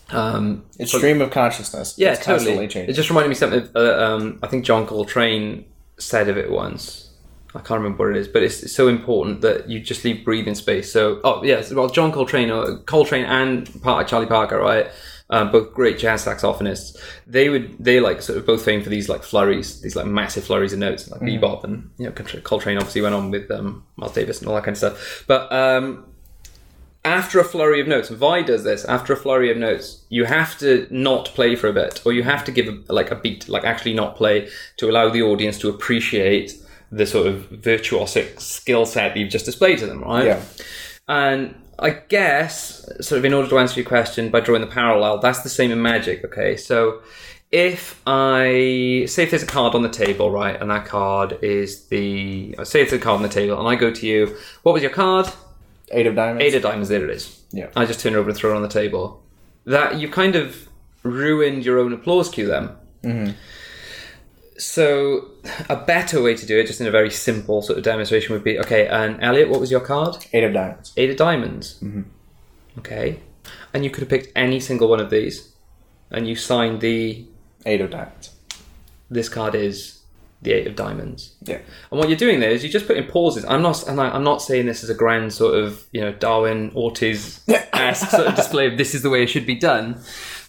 Um, It's stream of consciousness. yeah, it's totally. It just reminded me something. Uh, um, I think John Coltrane said of it once. I can't remember what it is, but it's, it's so important that you just leave breathing space. So, oh yes, well, John Coltrane, or Coltrane and Par- Charlie Parker, right? Um, both great jazz saxophonists. They would they like sort of both famed for these like flurries, these like massive flurries of notes, like bebop, and you know Coltrane obviously went on with um, Miles Davis and all that kind of stuff. But um, after a flurry of notes, Vi does this. After a flurry of notes, you have to not play for a bit, or you have to give a, like a beat, like actually not play, to allow the audience to appreciate the sort of virtuosic skill set that you've just displayed to them, right? Yeah. And I guess, sort of, in order to answer your question by drawing the parallel, that's the same in magic. Okay, so if I say if there's a card on the table, right, and that card is the say it's a card on the table, and I go to you, what was your card? Eight of diamonds. Eight of diamonds, there it is. Yeah. I just turn it over and throw it on the table. That you kind of ruined your own applause cue then. Mm-hmm. So a better way to do it, just in a very simple sort of demonstration, would be okay. And Elliot, what was your card? Eight of diamonds. Eight of diamonds. Mm-hmm. Okay. and you could have picked any single one of these, and you signed the Eight of diamonds. this card is the eight of diamonds. Yeah. And what you're doing there is you're just putting pauses. I'm not, and I, I'm not saying this as a grand sort of, you know, Darwin Ortiz esque sort of display of this is the way it should be done.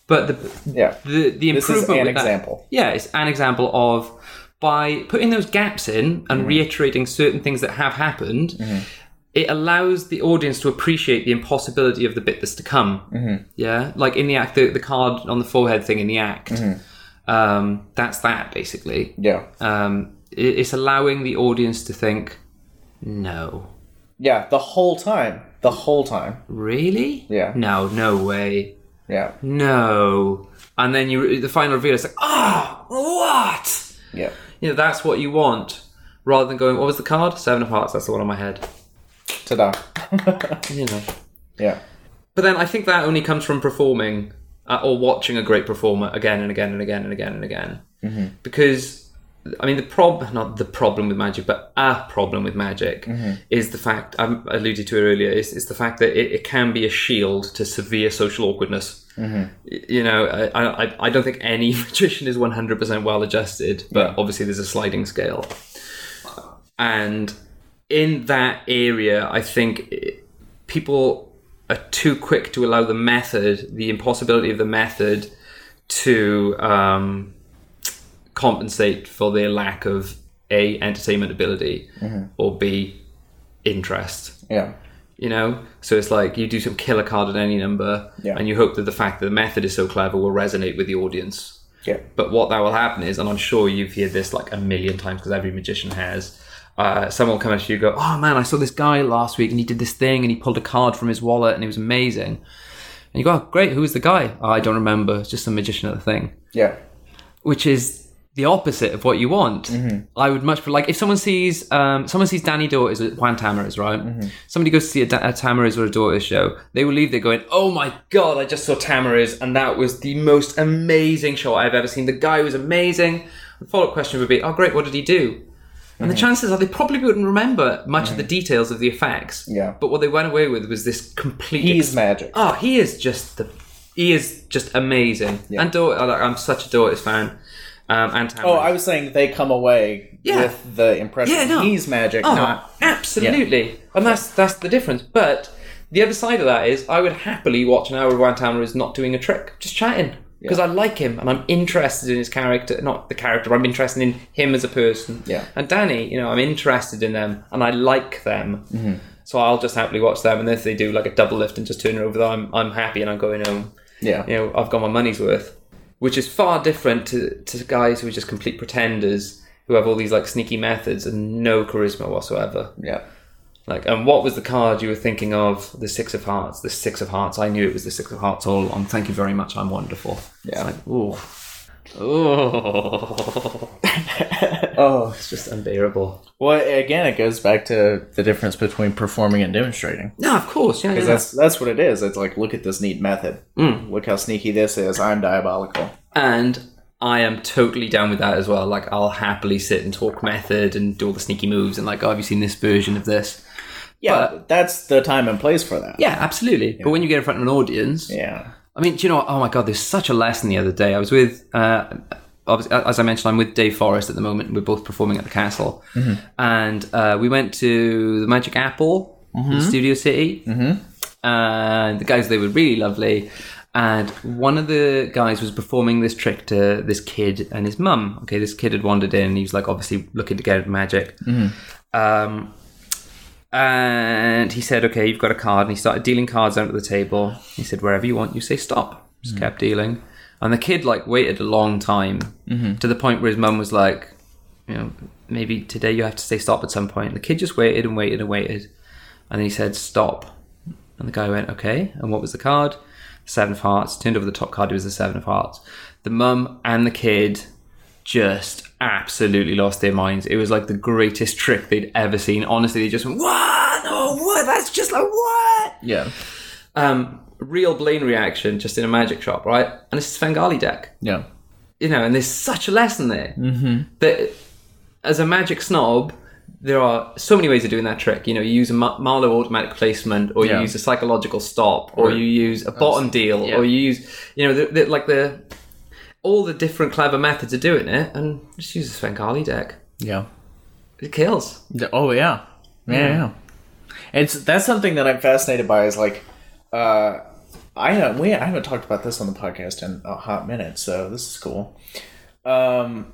But the Yeah. the the This is improvement an with that- yeah, it's an example of by putting those gaps in and reiterating certain things that have happened. It allows the audience to appreciate the impossibility of the bit that's to come. Yeah, like in the act, the, the card on the forehead thing in the act. Um, that's that basically Yeah. um, it- it's allowing the audience to think, no, Yeah. The whole time. The whole time. really? Yeah. No, no way. Yeah. No. And then you, the final reveal is like, ah, what? Yeah. You know, that's what you want. Rather than going, what was the card? Seven of Hearts. That's the one on my head. Ta-da. (laughs) You know. yeah. But then I think that only comes from performing uh, or watching a great performer again and again and again and again and again. Mm-hmm. Because, I mean, the prob not the problem with magic, but a problem with magic is the fact, I alluded to it earlier, is, is the fact that it, it can be a shield to severe social awkwardness. Y- You know, I, I, I don't think any (laughs) magician is 100% well adjusted, but Yeah. obviously there's a sliding scale. And in that area, I think it, people are too quick to allow the method, the impossibility of the method, to um, compensate for their lack of a entertainment ability or b interest. Yeah. You know, so it's like you do some killer card at any number, Yeah. and you hope that the fact that the method is so clever will resonate with the audience. Yeah. But what that will happen is, and I'm sure you've heard this like a million times because every magician has. Uh, someone will come up to you and go, "Oh man, I saw this guy last week and he did this thing and he pulled a card from his wallet and it was amazing." And you go, oh, "Great, who was the guy?" "Oh, I don't remember. It's just some magician at the thing." Yeah. Which is the opposite of what you want. Mm-hmm. I would much prefer, like if someone sees um, someone sees Dani DaOrtiz at Juan Tamariz, right? Mm-hmm. Somebody goes to see a, Da- a Tamariz or a DaOrtiz show. They will leave there going, "Oh my god, I just saw Tamariz and that was the most amazing show I've ever seen. The guy was amazing." The follow up question would be, "Oh great, what did he do?" And the mm-hmm. chances are they probably wouldn't remember much of the details of the effects. Yeah. But what they went away with was this complete He's magic. Oh, he is just the. He is just amazing. And I like- I'm such a Doris fan. Um, and Tamariz. Oh, I was saying they come away Yeah. with the impression Yeah, no. he's magic, Oh, not absolutely. And that's that's the difference. But the other side of that is, I would happily watch an hour of Juan Tamariz not doing a trick, just chatting. Because I like him and I'm interested in his character, not the character, I'm interested in him as a person. Yeah. And Danny, you know, I'm interested in them and I like them. Mm-hmm. So I'll just happily watch them. And if they do like a double lift and just turn it over, I'm, I'm happy and I'm going home. Yeah. You know, I've got my money's worth. Which is far different to, to guys who are just complete pretenders who have all these like sneaky methods and no charisma whatsoever. Yeah. Like, and what was the card you were thinking of? The Six of Hearts. The Six of Hearts. I knew it was the Six of Hearts all along. Thank you very much. I'm wonderful. Yeah. It's like, ooh. Oh. (laughs) (laughs) oh, it's just unbearable. Well, again, it goes back to the difference between performing and demonstrating. No, of course. Yeah, yeah. Because that's that's what it is. It's like, look at this neat method. Mm. Look how sneaky this is. I'm diabolical. And I am totally down with that as well. Like, I'll happily sit and talk method and do all the sneaky moves and, like, oh, have you seen this version of this? Yeah, that's the time and place for that. Yeah, absolutely. But when you get in front of an audience, Yeah. I mean, do you know? what? Oh my god, there's such a lesson the other day. I was with, uh, as I mentioned, I'm with Dave Forrest at the moment. We're both performing at the castle, mm-hmm. and uh, we went to the Magic Apple in mm-hmm. Studio City, mm-hmm. and the guys they were really lovely. And one of the guys was performing this trick to this kid and his mum. Okay, this kid had wandered in. He was like, obviously looking to get at magic. Um, and he said, "Okay, you've got a card." And he started dealing cards out at the table. He said, "Wherever you want, you say stop." Just kept dealing, and the kid like waited a long time to the point where his mum was like, "You know, maybe today you have to say stop at some point." And the kid just waited and waited and waited, and then he said, "Stop." And the guy went, "Okay." And what was the card? Seven of Hearts. Turned over the top card. It was the Seven of Hearts. The mum and the kid just absolutely lost their minds. It was like the greatest trick they'd ever seen. Honestly, they just went, "What? No, what? That's just like what?" Yeah. Um, real Blaine reaction just in a magic shop, right? And it's a Svengali deck, Yeah. you know. And there's such a lesson there mm-hmm. that as a magic snob, there are so many ways of doing that trick. You know, you use a Ma- Marlo automatic placement, or you Yeah. use a psychological stop, or, you use a bottom deal, yeah. or you use, you know, the, the, like the all the different clever methods of doing it, and just use a Svengali deck. Yeah. It kills. The- Oh yeah, yeah, yeah. It's that's something that I'm fascinated by. Is like, uh, I have, we I haven't talked about this on the podcast in a hot minute, so this is cool. Um,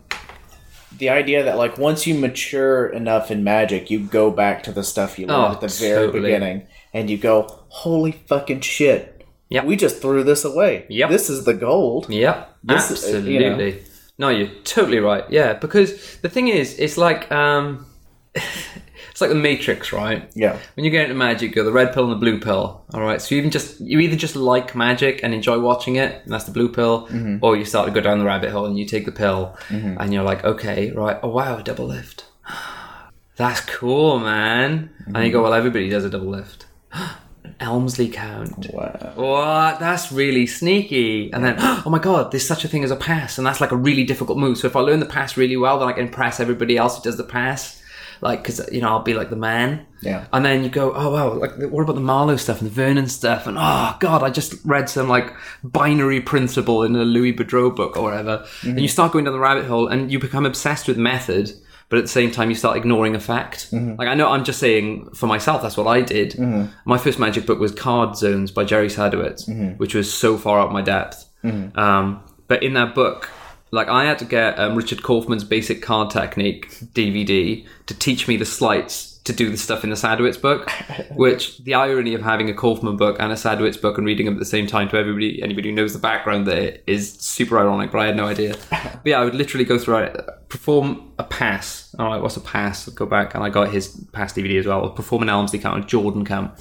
the idea that like once you mature enough in Magic, you go back to the stuff you learned Oh, at the very totally. beginning, and you go, "Holy fucking shit! Yep. we just threw this away. Yep. this is the gold." Yep, This- absolutely. you know. No, you're totally right. Yeah, because the thing is, it's like um, (laughs) it's like the Matrix, right? Yeah, When you get into magic, you're the red pill and the blue pill. All right, so you even just you either just like magic and enjoy watching it, and that's the blue pill, Mm-hmm. or you start to go down the rabbit hole and you take the pill, and you're like, okay, right, oh wow, a double lift. (gasps) That's cool, man. And Mm-hmm. you go, well, everybody does a double lift. (gasps) Elmsley count. wow. What? That's really sneaky. And then, (gasps) oh my god, there's such a thing as a pass, and that's like a really difficult move. So if I learn the pass really well, then I can impress everybody else who does the pass. Like, because you know, I'll be like the man. Yeah. And then you go, oh wow, like what about the Marlo stuff and the Vernon stuff? And oh god, I just read some like binary principle in a Louis Boudreau book or whatever. And mm-hmm. you start going down the rabbit hole, and you become obsessed with method. But at the same time, you start ignoring a fact. Mm-hmm. Like I know, I'm just saying for myself, that's what I did. Mm-hmm. My first magic book was Card Zones by Jerry Sadowitz, which was so far out my depth. Um, but in that book, like I had to get um, Richard Kaufman's Basic Card Technique DVD to teach me the sleights to do the stuff in the Sadowitz book. (laughs) which the irony of having a Kaufman book and a Sadowitz book and reading them at the same time to everybody, anybody who knows the background there is super ironic. But I had no idea. (laughs) but yeah, I would literally go through it, perform a pass. All right, what's a pass? I'd go back and I got his pass DVD as well. Perform an Elmsley count, a Jordan count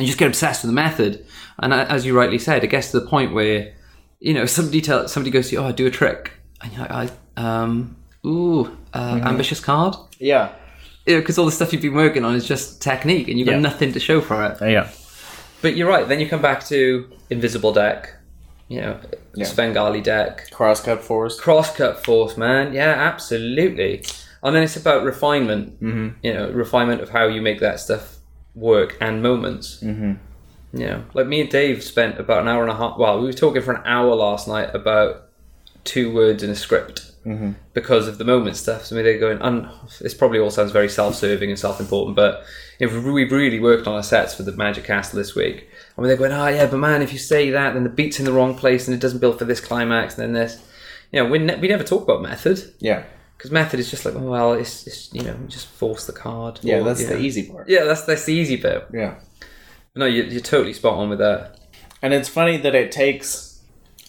and you just get obsessed with the method. And as you rightly said, it gets to the point where you know somebody tell somebody goes to you, "Oh, I do a trick," and you're like, "I um, ooh, uh, ambitious card." Yeah, Because all the stuff you've been working on is just technique, and you've Yeah. got nothing to show for it. yeah, But you're right. Then you come back to invisible deck, you know, Yeah. Svengali deck, crosscut force. crosscut force, man. Yeah, absolutely. And then it's about refinement. Mm-hmm. You know, refinement of how you make that stuff work and moments. Mm-hmm. Know, like me and Dave spent about an hour and a half. Well, we were talking for an hour last night about two words in a script mm-hmm. because of the moment stuff. So I mean, they're going. And this probably all sounds very self-serving and self-important, but if we've really worked on our sets for the Magic Castle this week. I mean, they're going, oh yeah, but man, if you say that, then the beat's in the wrong place and it doesn't build for this climax, and then this. You know, we, ne- we never talk about method Yeah, because method is just like, oh, well, it's, it's you know, just force the card. yeah, or, that's the know. easy part. Yeah, that's that's the easy bit. Yeah. No, you're, you're totally spot on with that. And it's funny that it takes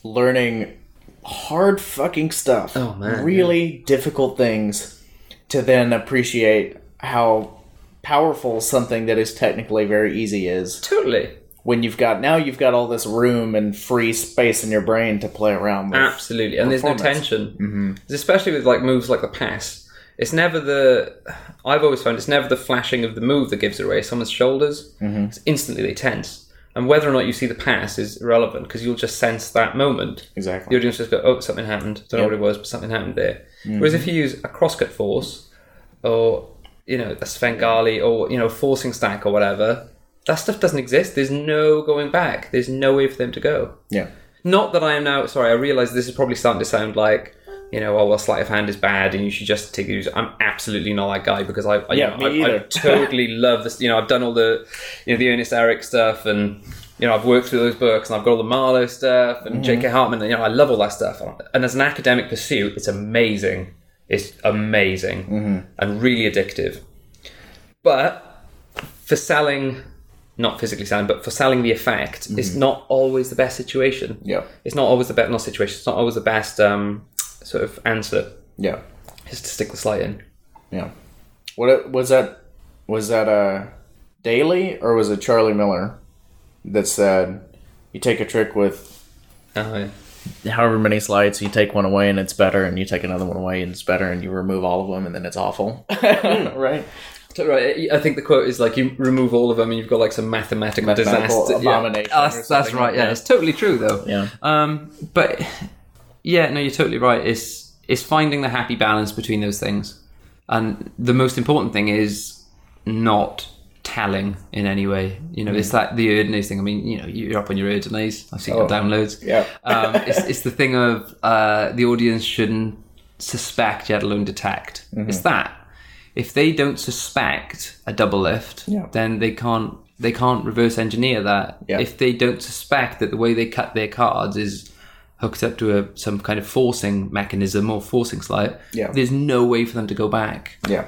learning hard fucking stuff, Oh, man, really difficult things, to then appreciate how powerful something that is technically very easy is. Totally, When you've got now you've got all this room and free space in your brain to play around with. absolutely, and there's no tension, mm-hmm. especially with like moves like the pass. It's never the. I've always found it's never the flashing of the move that gives it away. Someone's shoulders, mm-hmm. it's instantly they tense, and whether or not you see the pass is irrelevant because you'll just sense that moment. Exactly. The audience just go, oh, something happened. Don't know what it was, but something happened there. Whereas if you use a crosscut force, or you know, a Svengali, or you know, forcing stack or whatever, that stuff doesn't exist. There's no going back. There's no way for them to go. Yeah. Not that I am now. Sorry, I realise this is probably starting to sound like. You know, oh well, sleight of hand is bad, and you should just take it. I'm absolutely not that guy because I, I Yeah, you know, me I, I (laughs) totally love this. You know, I've done all the, you know, the Ernest Eric stuff, and you know, I've worked through those books, and I've got all the Marlo stuff, and mm-hmm. J.K. Hartman. And, you know, I love all that stuff. And as an academic pursuit, it's amazing. It's amazing mm-hmm. and really addictive. But for selling, not physically selling, but for selling the effect, it's mm-hmm. not always the best situation. Yeah. It's not always the best, not situation. It's not always the best um, sort of answer. Yeah. Is to stick the slide in. Yeah. What was that? Was that uh, Daly or was it Charlie Miller that said you take a trick with Uh, however many slides, you take one away and it's better, and you take another one away and it's better, and you remove all of them and then it's awful. (laughs) right? right. I think the quote is like you remove all of them and you've got like some mathematical, Mathematical disaster. abomination Yeah. That's, that's right. like Yeah, that. it's totally true though. Yeah. Um, but yeah, no, you're totally right. It's it's finding the happy balance between those things. and the most important thing is not telling in any way. You know, it's like the Erdnase thing. I mean, you know, you're up on your Erdnase. I've seen your downloads. Yeah. um, it's, it's the thing of uh, the audience shouldn't suspect, yet alone detect. It's that if they don't suspect a double lift, Yeah. then they can't they can't reverse engineer that. Yeah. If they don't suspect that the way they cut their cards is hooked up to a, some kind of forcing mechanism or forcing slide, Yeah. there's no way for them to go back Yeah.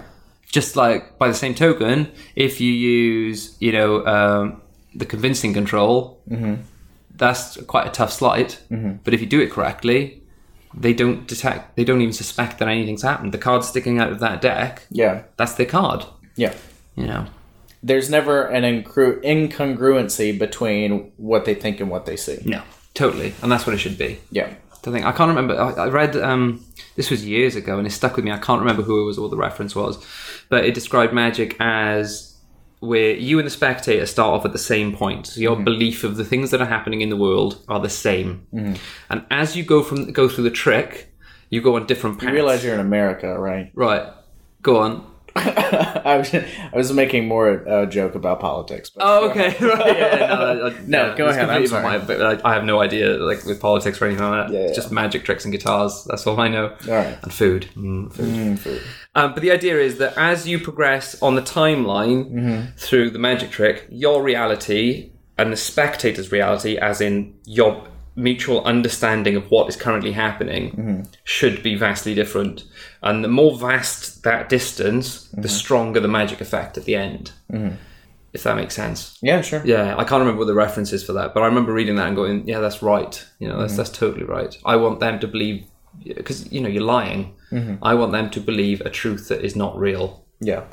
just like by the same token, if you use, you know, um, the convincing control, that's quite a tough slide. But if you do it correctly, they don't detect, they don't even suspect that anything's happened. The card sticking out of that deck, Yeah. that's their card. Yeah. You know, There's never an incru- incongruency between what they think and what they see. no, totally, and that's what it should be. Yeah. I think I can't remember. I, I read um, this was years ago, and it stuck with me. I can't remember who it was or what the reference was, but it described magic as where you and the spectator start off at the same point. So your belief of the things that are happening in the world are the same, and as you go from go through the trick, you go on different paths. You realize you're in America, right? right? Go on. (laughs) I was I was making more a joke about politics. But Oh, okay. (laughs) right. Yeah, no, I- (laughs) No, yeah, go ahead, I'm sorry. my- but I, I have no idea, like with politics or anything like that. Yeah, It's yeah. just magic tricks and guitars. That's all I know. All right. And food. Mm, food. Mm, food. Um, but the idea is that as you progress on the timeline Mm-hmm. through the magic trick, your reality and the spectator's reality, as in your mutual understanding of what is currently happening, Mm-hmm. should be vastly different. And the more vast that distance, Mm-hmm. the stronger the magic effect at the end. If that makes sense. Yeah, sure. Yeah, I can't remember what the reference is for that, but I remember reading that and going, "Yeah, that's right. You know, Mm-hmm. that's that's totally right. I want them to believe because you know you're lying. Mm-hmm. I want them to believe a truth that is not real." Yeah.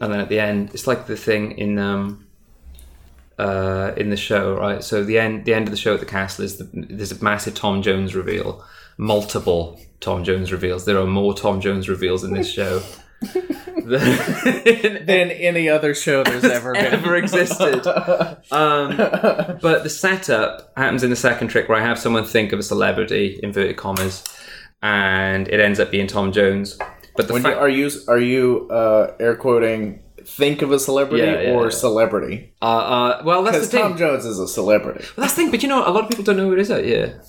And then at the end, it's like the thing in um uh in the show, right? So the end the end of the show at the castle is the, there's a massive Tom Jones reveal, multiple Tom Jones reveals. There are more Tom Jones reveals in this show. than- (laughs) Than any other show there's ever (laughs) been. ever existed. Um, but the setup happens in the second trick where I have someone think of a celebrity, inverted commas, and it ends up being Tom Jones. But the When you, are you are you uh, air quoting think of a celebrity Yeah, yeah, or yeah. celebrity? uh, uh, well, that's the thing. Tom Jones is a celebrity. Well, that's the thing. But you know, a lot of people don't know who it is out here.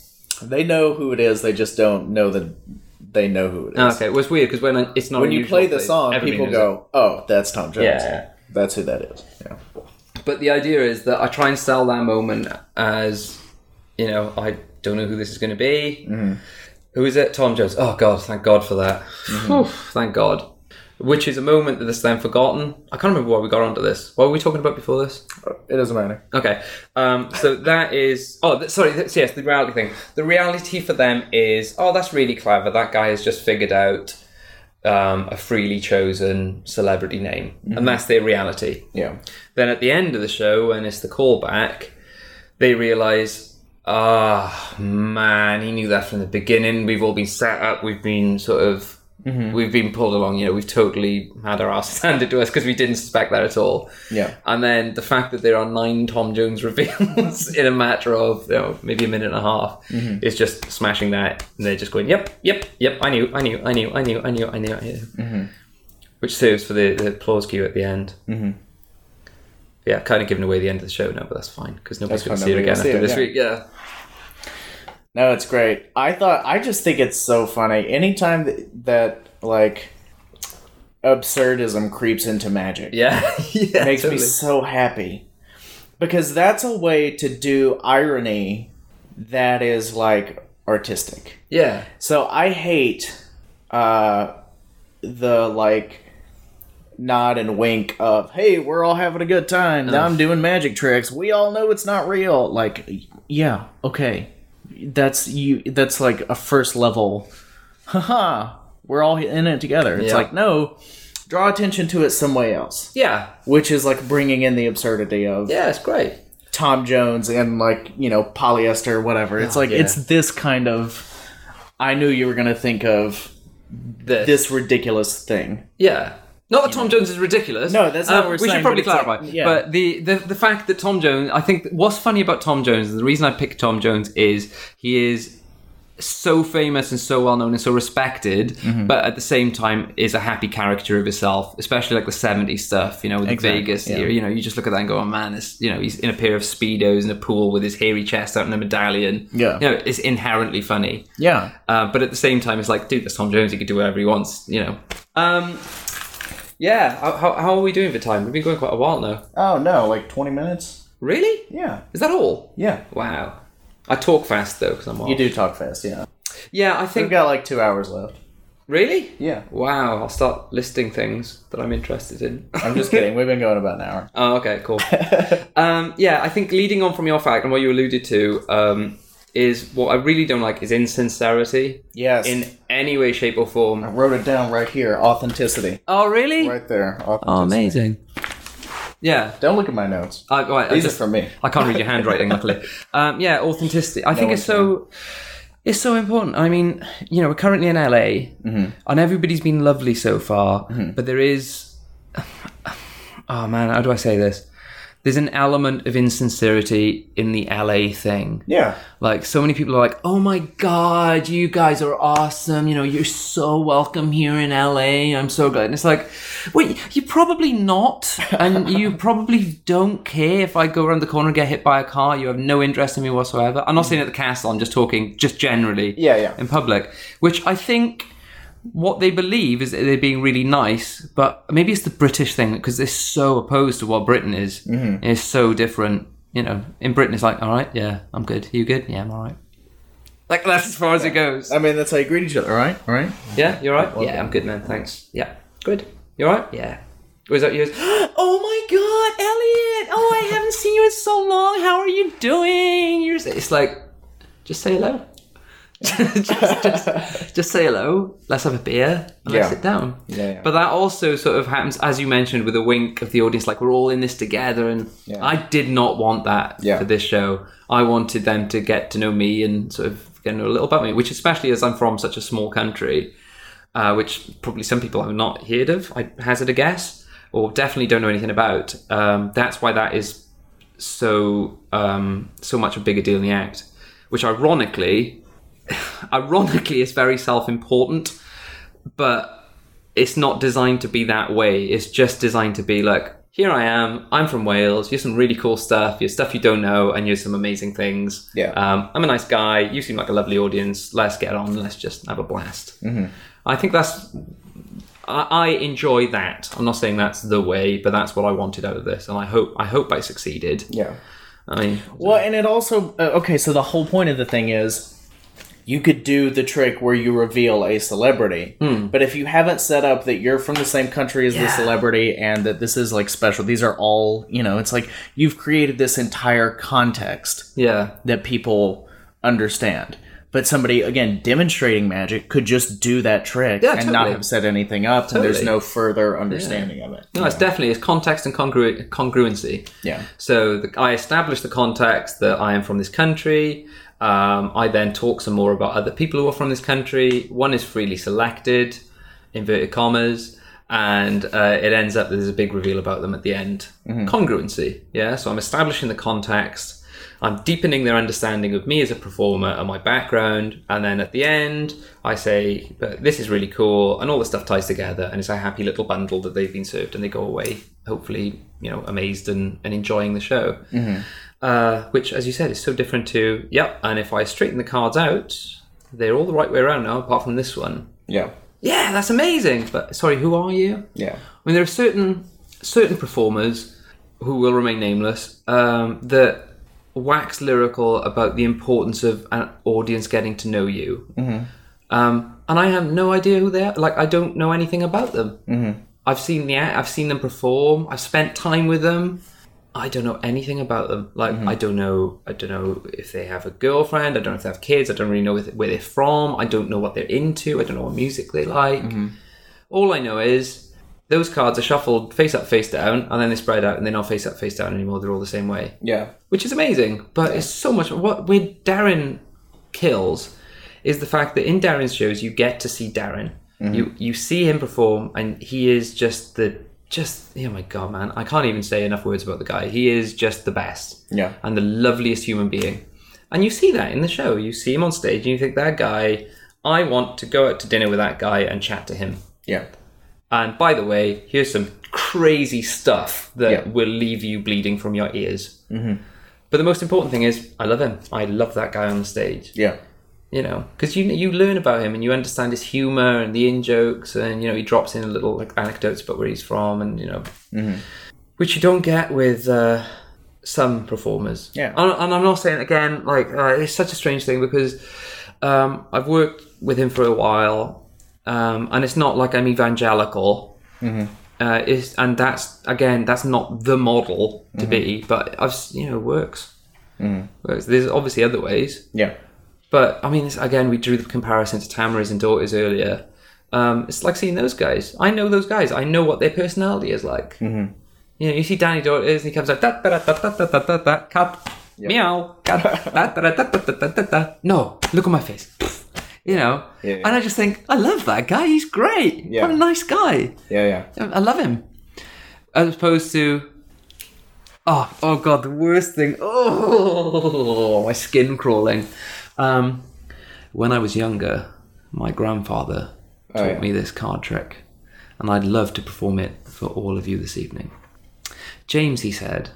They know who it is. They just don't know that they know who it is. Okay, well, it's weird because when it's not When you play the song, people go, "Oh, that's Tom Jones." Yeah. That's who that is. Yeah. But the idea is that I try and sell that moment as, you know, I don't know who this is going to be. Who is it? Tom Jones. Oh God, thank God for that. Whew, thank God. Which is a moment that is then forgotten. I can't remember why we got onto this. What were we talking about before this? It doesn't matter. Okay, um, so that is. Oh, th- sorry. Yes, the reality thing. The reality for them is, oh, that's really clever. That guy has just figured out um, a freely chosen celebrity name, and that's their reality. Yeah. Then at the end of the show, when it's the callback, they realise, ah, man, he knew that from the beginning. We've all been set up. We've been sort of, Mm-hmm. we've been pulled along. You know, we've totally had our ass (laughs) handed to us because we didn't suspect that at all. Yeah. And then the fact that there are nine Tom Jones (laughs) reveals in a matter of you know, maybe a minute and a half mm-hmm. is just smashing that. And they're just going, yep, yep, yep, I knew, I knew, I knew, I knew, I knew, I knew. I knew. Mm-hmm. Which serves for the, the applause cue at the end. Mm-hmm. Yeah, kind of giving away the end of the show now, but that's fine because nobody's going to see it again see after it, this yeah. No, it's great. I thought I just think it's so funny. Anytime that, that like absurdism creeps into magic, Yeah. (laughs) yeah. it makes me so happy because that's a way to do irony that is like artistic. Yeah. So I hate uh, the like nod and wink of hey we're all having a good time now i'm doing magic tricks we all know it's not real like yeah okay that's you that's like a first level haha we're all in it together it's Yeah. like no draw attention to it some way else Yeah. which is like bringing in the absurdity of Yeah, it's great. Tom Jones and like you know polyester whatever. It's ah, like yeah. it's this kind of. I knew you were gonna think of This. this ridiculous thing. Yeah. Not that Tom Jones is ridiculous. No, that's not Um, what we're we saying, should probably but it's clarify. like- yeah. But the, the the fact that Tom Jones, I think, what's funny about Tom Jones, and the reason I picked Tom Jones is he is so famous and so well known and so respected, Mm-hmm. but at the same time is a happy character of himself, especially like the 70s stuff, you know, with Exactly, Vegas yeah. era. You know, you just look at that and go, oh man, you know, he's in a pair of Speedos in a pool with his hairy chest out in a medallion. Yeah. You know, it's inherently funny. Yeah. Uh, but at the same time, it's like, dude, that's Tom Jones. He can do whatever he wants, you know. Um, yeah, how, how, how are we doing for time? We've been going quite a while now. Oh no, like twenty minutes. Really? Yeah. Is that all? Yeah. Wow. I talk fast though because I'm off. You do talk fast. Yeah. Yeah, I We've think. got like two hours left. Really? Yeah. Wow. I'll start listing things that I'm interested in. I'm just kidding. (laughs) We've been going about an hour. oh, okay, cool. (laughs) um, yeah, I think leading on from your fact and what you alluded to um, is what I really don't like is insincerity Yes. in any way, shape, or form. I wrote it down right here. Authenticity. Oh, really? Right there. Oh, amazing. Yeah. Don't look at my notes. I, right, I These just- are for me. I can't read your handwriting, luckily. (laughs) Um, yeah, authenticity. I think one it's so it's so important. I mean, you know, we're currently in LA, Mm-hmm. and everybody's been lovely so far, but there is, oh man, how do I say this? There's an element of insincerity in the LA thing. Yeah. Like so many people are like, "Oh my god, you guys are awesome! You know, you're so welcome here in LA. I'm so glad." And it's like, well, you're probably not, and (laughs) you probably don't care if I go around the corner and get hit by a car. You have no interest in me whatsoever. I'm not saying at the castle. I'm just talking, just generally, Yeah, yeah. in public. Which I think what they believe is that they're being really nice, but maybe it's the British thing because they're so opposed to what Britain is. Mm-hmm. It's so different. You know, in Britain, it's like, all right, yeah, I'm good. You good? Yeah, I'm all right. Like that's as far as it goes. I mean, that's how you greet each other, right? All right. Yeah, you're right. Yeah, I'm good, man. Thanks. Yeah, good. You all right? Yeah. Was that yours? (gasps) oh my God, Elliot! Oh, I haven't seen you in so long. How are you doing? You're. It's like, just say hello. (laughs) just, just, just say hello. Let's have a beer. And Yeah. Let's sit down. Yeah, yeah. But that also sort of happens, as you mentioned, with a wink of the audience, like we're all in this together. And Yeah. I did not want that Yeah. for this show. I wanted them to get to know me and sort of get to know a little about me, which especially as I'm from such a small country, uh, which probably some people have not heard of, I hazard a guess, or definitely don't know anything about. Um, that's why that is so um, so much a bigger deal in the act, which ironically, ironically it's very self-important, but it's not designed to be that way. It's just designed to be like, here I am. I'm from Wales. Here's some really cool stuff. Here's stuff you don't know, and here's some amazing things. Yeah. Um, I'm a nice guy. You seem like a lovely audience. Let's get on. Let's just have a blast. Mm-hmm. I think that's. I, I enjoy that. I'm not saying that's the way, but that's what I wanted out of this, and I hope I hope I succeeded. Yeah. I mean, Well, and it also uh, okay. So the whole point of the thing is, you could do the trick where you reveal a celebrity, hmm. but if you haven't set up that you're from the same country as the celebrity and that this is like special, these are all you know. It's like you've created this entire context yeah, that people understand. But somebody again demonstrating magic could just do that trick Yeah, and not have set anything up, and there's no further understanding of it. no, it's definitely it's context and congru- congruency. Yeah. So the, I establish the context that I am from this country. Um, I then talk some more about other people who are from this country. One is freely selected, inverted commas, and uh, it ends up that there's a big reveal about them at the end. Congruency, yeah. So I'm establishing the context. I'm deepening their understanding of me as a performer and my background, and then at the end, I say, "But "This is really cool," and all the stuff ties together, and it's a happy little bundle that they've been served, and they go away, hopefully, you know, amazed and, and enjoying the show. Uh, which, as you said, is so different to, yep. And if I straighten the cards out, they're all the right way around now, apart from this one. Yeah. Yeah, that's amazing. But sorry, who are you? Yeah. I mean, there are certain certain performers who will remain nameless um, that wax lyrical about the importance of an audience getting to know you. Um, and I have no idea who they are. Like, I don't know anything about them. Mm-hmm. I've seen the I've seen them perform. I've spent time with them. I don't know anything about them. Like, mm-hmm. I don't know. I don't know if they have a girlfriend. I don't know if they have kids. I don't really know where where they're from. I don't know what they're into. I don't know what music they like. Mm-hmm. All I know is those cards are shuffled face up, face down, and then they spread out, and they're not face up, face down anymore. They're all the same way, Yeah. which is amazing. But it's so much. What where Derren kills is the fact that in Derren's shows you get to see Derren. Mm-hmm. You you see him perform, and he is just the just oh my god, man! I can't even say enough words about the guy. He is just the best Yeah. and the loveliest human being. And you see that in the show. You see him on stage and you think, that guy, I want to go out to dinner with that guy and chat to him. Yeah. And by the way, here's some crazy stuff that Yeah. will leave you bleeding from your ears. Mm-hmm. But the most important thing is, I love him. I love that guy on the stage. Yeah. You know, because you you learn about him and you understand his humor and the in jokes, and you know he drops in a little like anecdotes about where he's from, and you know, which you don't get with uh, some performers. Yeah. and, and I'm not saying again like uh, it's such a strange thing because um, I've worked with him for a while, um, and it's not like I'm evangelical. Uh, is and that's again that's not the model to be, but I've you know works. Works. There's obviously other ways. Yeah. But I mean, again, we drew the comparison to Tamariz and DaOrtiz earlier. Um, it's like seeing those guys. I know those guys. I know what their personality is like. Mm-hmm. You know, you see Dani DaOrtiz, and he comes out that, da da da da da da da cat, yep. meow, cat, da da da da da da da. No, look at my face. You know, yeah, yeah. and I just think I love that guy. He's great. Yeah. What a nice guy. Yeah, yeah. I love him. As opposed to Oh, oh god, the worst thing. Oh, my skin crawling. Um, when I was younger, my grandfather taught Oh, yeah. me this card trick, and I'd love to perform it for all of you this evening. James, he said,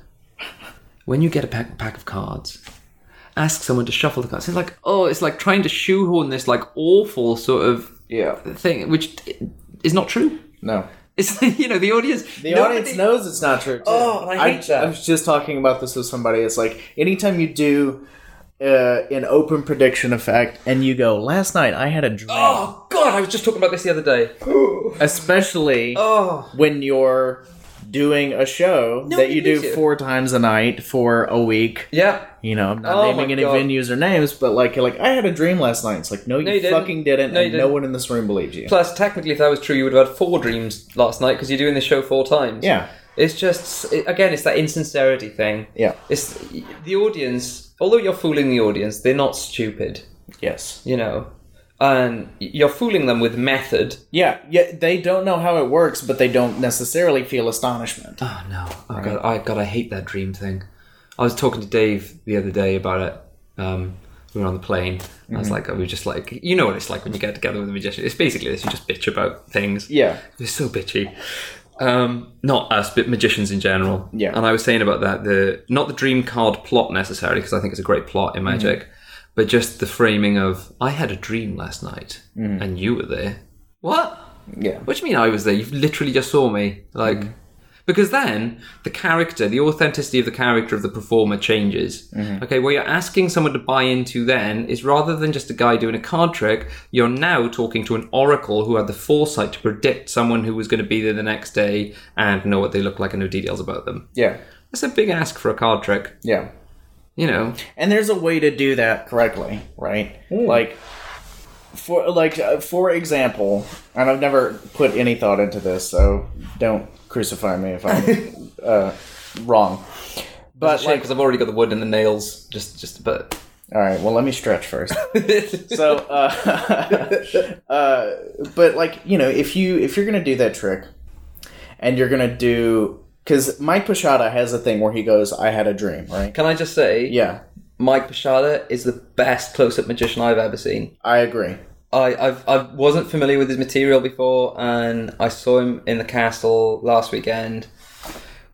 when you get a pack, pack of cards, ask someone to shuffle the cards. It's like, oh, it's like trying to shoehorn this like awful sort of Yeah. thing, which is not true. No. It's (laughs) you know the audience. The audience knows it's not true. Too. Oh, I hate that. I was just talking about this with somebody. It's like anytime you do uh, an open prediction effect and you go, "Last night I had a dream," Oh God, I was just talking about this the other day. (gasps) especially Oh, when you're doing a show that you do four times a night for a week. yeah. You know, I'm not Oh naming any God. venues or names, but like, you're like I had a dream last night. It's like, no, you, you didn't. fucking didn't, No, and no didn't. one in this room believes you. Plus, technically, if that was true, you would have had four dreams last night because you're doing the show four times. Yeah, It's just it- again, it's that insincerity thing. yeah, It's the audience. Although you're fooling the audience, they're not stupid. yes, You know, and you're fooling them with method. yeah, yeah. They don't know how it works, but they don't necessarily feel astonishment. Oh no! Oh god! I god! I hate that dream thing. I was talking to Dave the other day about it. Um, we were on the plane. I was like, I was just like, you know what it's like when you get together with a magician. It's basically this: you just bitch about things. Yeah, They're so bitchy. Um, not us, but magicians in general. Yeah. And I was saying about that the not the dream card plot necessarily because I think it's a great plot in magic, mm. but just the framing of I had a dream last night mm. and you were there. What? yeah, What do you mean I was there? You literally just saw me. Like, mm. Because then the character, the authenticity of the character of the performer changes. Okay, what you're asking someone to buy into then is rather than just a guy doing a card trick, you're now talking to an oracle who had the foresight to predict someone who was going to be there the next day and know what they look like and know details about them. yeah, That's a big ask for a card trick. yeah. You know, And there's a way to do that correctly, right? Like, for like uh, for example, and I've never put any thought into this, so don't crucify me if I'm uh, wrong. But like, because I've already got the wood and the nails. Just, just a bit. all right, well, let me stretch first. (laughs) so, uh, (laughs) uh, but like you know, if you if you're gonna do that trick, and you're gonna do because Mike Pisciotta has a thing where he goes, "I had a dream," right? Can I just say, Yeah, Mike Pisciotta is the best close-up magician I've ever seen. I agree. I I've, I wasn't familiar with his material before, and I saw him in the castle last weekend.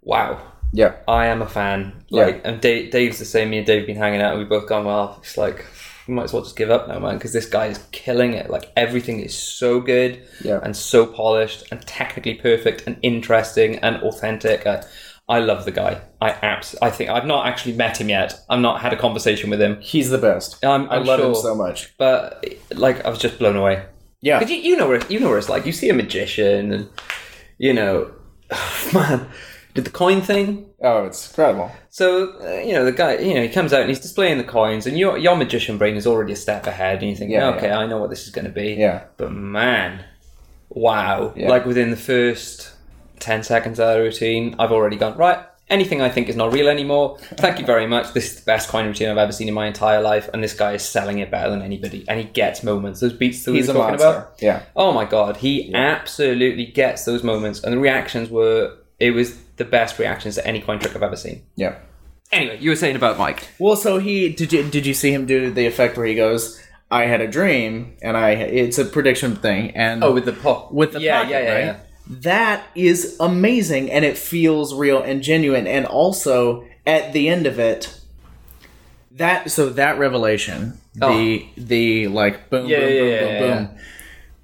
Wow, Yeah, I am a fan. Yeah. Like, and Dave, Dave's the same. Me and Dave have been hanging out, and we've both gone well. It's like we might as well just give up now, man, because this guy is killing it. Like everything is so good Yeah. and so polished and technically perfect and interesting and authentic. I, I love the guy. I abs- I think I've not actually met him yet. I've not had a conversation with him. he's the best. I'm, I I'm love him so much. but like I was just blown away. Yeah, But you, you know where you know where it's like. You see a magician, and you know, (sighs) man, did the coin thing. Oh, it's incredible. So uh, you know the guy, you know, he comes out and he's displaying the coins, and your your magician brain is already a step ahead, and you think, Yeah, okay, yeah. I know what this is going to be. Yeah. But man, wow! Yeah. Like within the first ten seconds of the routine, I've already gone right. Anything I think is not real anymore. Thank you very much. This is the best coin routine I've ever seen in my entire life, and this guy is selling it better than anybody. And he gets moments. Those beats that we He's were talking monster. about. Yeah. Oh my god, he absolutely gets those moments, and the reactions were it was the best reactions to any coin trick I've ever seen. Yeah. Anyway, you were saying about Mike. Well, so he did you did you see him do the effect where he goes, "I had a dream," and I it's a prediction thing, and Oh, with the pop. with the yeah, pocket, yeah, yeah, right? yeah. That is amazing, and it feels real and genuine. And also at the end of it, that so that revelation, the oh. the like boom, Oh. Yeah, boom, yeah, boom, yeah, boom, yeah, boom.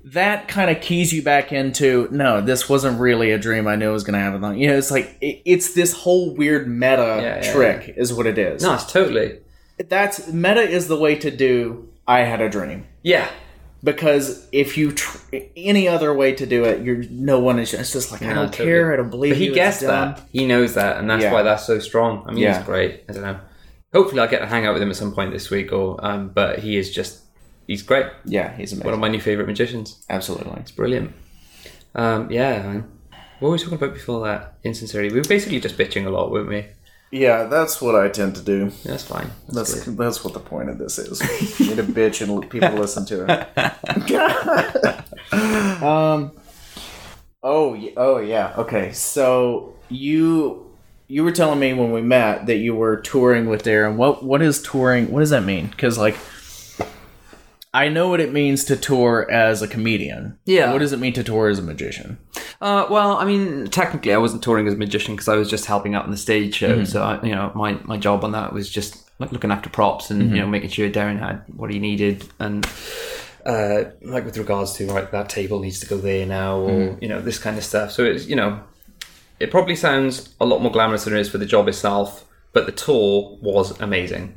That kind of keys you back into no, this wasn't really a dream. I knew it was going to happen. You know, it's like it, it's this whole weird meta trick, is what it is. No, it's totally. That's meta is the way to do. I had a dream Yeah, because if you tr- any other way to do it, you're no one is just, it's just like I don't totally. care. I don't believe but he gets that. He knows that, and that's Yeah. why that's so strong. I mean, Yeah. he's great. I don't know. Hopefully, I'll get to hang out with him at some point this week. Or, um, but he is just. He's great. Yeah, he's amazing. One of my new favorite magicians. Absolutely. It's brilliant. Um, yeah, man. What were we talking about before that? Insincerity. We were basically just bitching a lot, weren't we? Yeah, that's what I tend to do. That's fine. That's That's, that's what the point of this is. (laughs) Me a bitch and people listen to it. (laughs) um. Oh. Oh yeah. Okay. So you you were telling me when we met that you were touring with Derren. What what is touring? What does that mean? Because like. I know what it means to tour as a comedian. Yeah. What does it mean to tour as a magician? Uh, well, I mean, technically, I wasn't touring as a magician because I was just helping out on the stage show. So, I, you know, my, my job on that was just like looking after props and you know making sure Derren had what he needed and uh, like with regards to like that table needs to go there now or you know this kind of stuff. So it's you know it probably sounds a lot more glamorous than it is for the job itself, but the tour was amazing.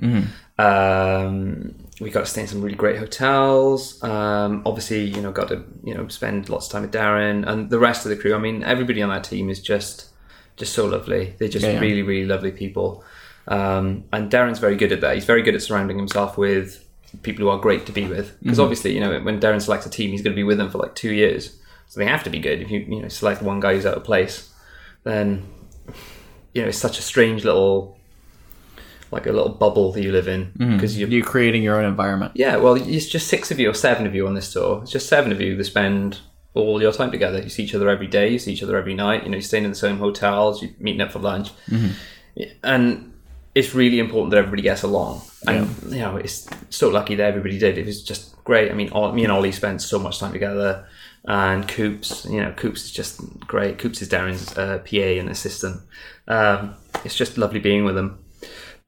Um, we got to stay in some really great hotels. Um, obviously, you know, got to you know spend lots of time with Derren and the rest of the crew. I mean, everybody on that team is just just so lovely. They're just Yeah, yeah. really, really lovely people. Um, and Derren's very good at that. He's very good at surrounding himself with people who are great to be with. Because obviously, you know, when Derren selects a team, he's going to be with them for like two years. So they have to be good. If you you know select one guy who's out of place, then you know it's such a strange little like a little bubble that you live in because you're, You're creating your own environment. yeah, well, it's just six of you or seven of you on this tour. It's just seven of you that spend all your time together. You see each other every day. You see each other every night. You know, you're staying in the same hotels. You're meeting up for lunch, and it's really important that everybody gets along. And you know, it's so lucky that everybody did. It was just great. I mean, all, me and Ollie spent so much time together, and Coops. You know, Coops is just great. Coops is Derren's uh, PA and assistant. Um, it's just lovely being with them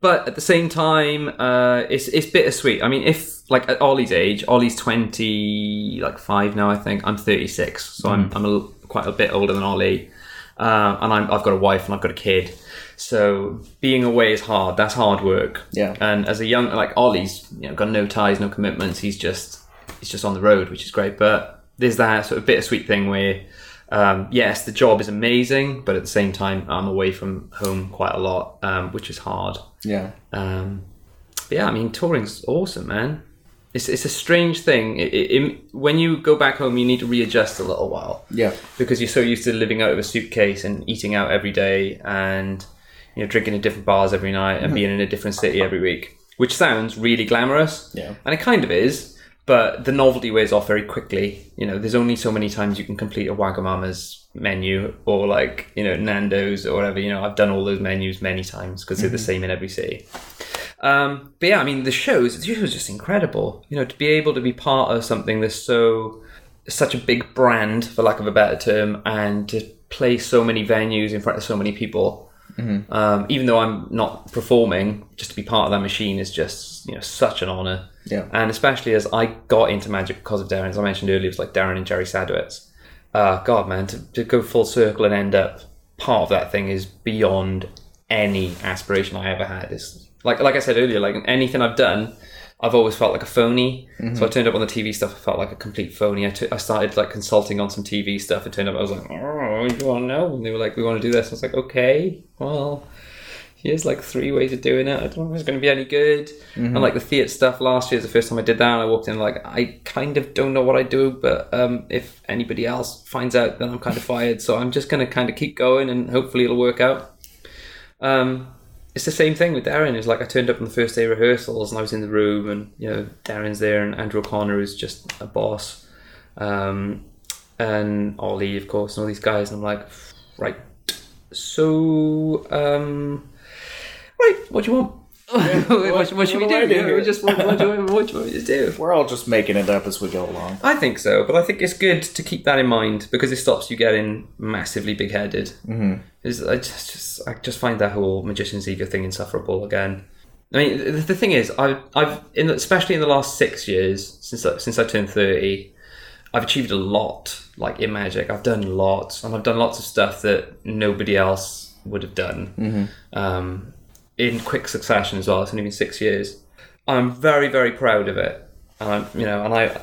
but at the same time, uh, it's it's bittersweet. I mean, if like at Ollie's age, Ollie's twenty like five now, I think. I'm thirty six, so I'm I'm a, quite a bit older than Ollie, uh, and I'm, I've got a wife and I've got a kid. So being away is hard. That's hard work. Yeah. And as a young like Ollie's, you know, got no ties, no commitments. He's just he's just on the road, which is great. But there's that sort of bittersweet thing where. Um, yes, the job is amazing, but at the same time, I'm away from home quite a lot, um, which is hard. Yeah. Um, but yeah, I mean, touring's awesome, man. It's, it's a strange thing. It, it, it- when you go back home, you need to readjust a little while Yeah. because you're so used to living out of a suitcase and eating out every day and you know drinking in different bars every night and being in a different city every week, which sounds really glamorous. Yeah. and it kind of is. But the novelty wears off very quickly. You know, there's only so many times you can complete a Wagamama's menu or like you know Nando's or whatever. You know, I've done all those menus many times because they're the same in every city. Um, but yeah, I mean, the shows, the shows just incredible. You know, to be able to be part of something that's so, such a big brand, for lack of a better term, and to play so many venues in front of so many people. Um, even though I'm not performing, just to be part of that machine is just, you know, such an honor. Yeah. And especially as I got into magic because of Derren, as I mentioned earlier, it was like Derren and Jerry Sadowitz. Uh, God, man, to, to go full circle and end up part of that thing is beyond any aspiration I ever had. It's like, like I said earlier, like anything I've done, I've always felt like a phony. So I turned up on the TV stuff. I felt like a complete phony. I I started like consulting on some TV stuff. It turned up. I was like, oh, you want to know? And they were like, we want to do this. I was like, okay, well, here's like three ways of doing it. I don't know if it's going to be any good. And like the theatre stuff last year is the first time I did that. And I walked in like, I kind of don't know what I do, but um, if anybody else finds out, then I'm kind of fired. So I'm just going to kind of keep going and hopefully it'll work out. Um, it's the same thing with Derren. It's like I turned up on the first day of rehearsals and I was in the room and you know Derren's there and Andrew O'Connor is just a boss, um, and Ollie of course and all these guys and I'm like, right. So um, right, what do you want? (laughs) what, what, should we what do I do? do Yeah, just what, what, do you, what do you want me to do? We're all just making it up as we go along. I think so, but I think it's good to keep that in mind because it stops you getting massively big-headed. Mm-hmm. I just, just, I just find that whole magician's ego thing insufferable again. I mean, the, the thing is, I've, I've, in, especially in the last six years since I, since I turned thirty, I've achieved a lot. Like in magic, I've done lots, and I've done lots of stuff that nobody else would have done. Um, in quick succession as well. It's only been six years. I'm very, very proud of it. And I'm, you know, and I,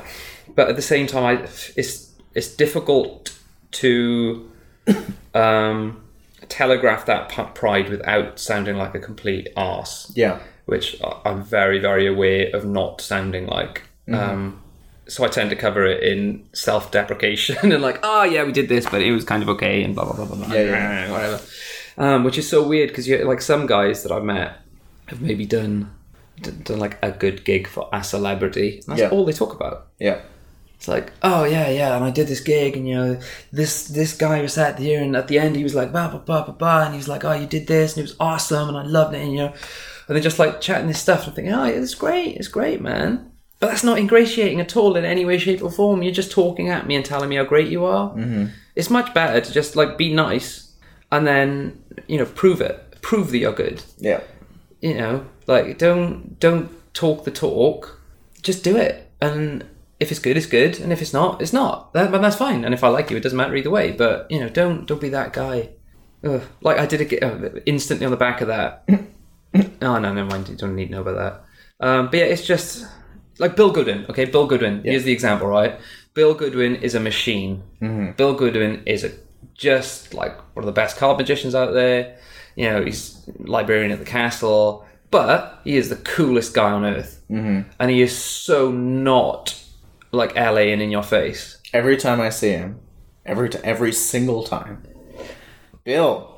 but at the same time, I, it's it's difficult to (coughs) um, telegraph that pride without sounding like a complete arse Yeah. which I'm very, very aware of not sounding like. Mm-hmm. Um, so I tend to cover it in self-deprecation (laughs) and like, oh yeah, we did this, but it was kind of okay, and blah blah blah blah blah, Yeah, yeah. (laughs) whatever. Um, which is so weird because you like some guys that I've met have maybe done done like a good gig for a celebrity. And that's Yeah. all they talk about. Yeah. It's like, oh yeah, yeah, and I did this gig, and you know, this this guy was sat here, and at the end he was like, bah, bah, bah, bah, bah, and he was like, oh, you did this, and it was awesome, and I loved it, and you know, and they're just like chatting this stuff, and I'm thinking, oh, yeah, it's great, it's great, man. But that's not ingratiating at all in any way, shape, or form. You're just talking at me and telling me how great you are. Mm-hmm. It's much better to just like be nice, and then you know, prove it, prove that you're good. Yeah. you know like don't don't talk the talk. Just do it. And if it's good it's good. And if it's not it's not. That, but that's fine. And if i like you it doesn't matter either way. But you know don't don't be that guy. Ugh. like i did it uh, instantly on the back of that. (coughs) Oh no never mind. You don't need to know about that. Um, but yeah it's just like Bill Goodwin okay? Bill Goodwin here's the example right? Bill Goodwin is a machine. Bill Goodwin is a just like one of the best card magicians out there you know he's librarian at the castle but he is the coolest guy on earth mm-hmm. and he is so not like la and in your face Every time I see him, every t- every single time, Bill,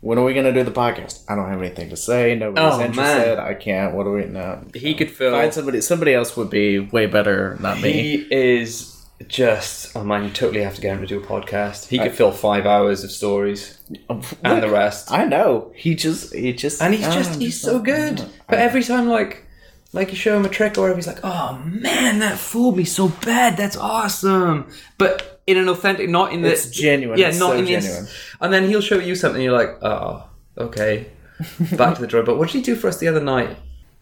when are we gonna do the podcast? I don't have anything to say. Nobody's Oh, man. interested. I can't. What do we know? he could fill Find somebody. Somebody else would be way better. Not me. He is just. Oh man, you totally have to get him to do a podcast. He could fill five hours of stories and the rest. I know. He just. He just. and he's I just he's so good. But every time like like you show him a trick or whatever, he's like, "Oh man, that fooled me so bad. That's awesome." But in an authentic, not in the It's genuine. Yeah, It's not so in genuine. And then he'll show you something. You're like, "Oh, okay." (laughs) Back to the drawing. But what did he do for us the other night?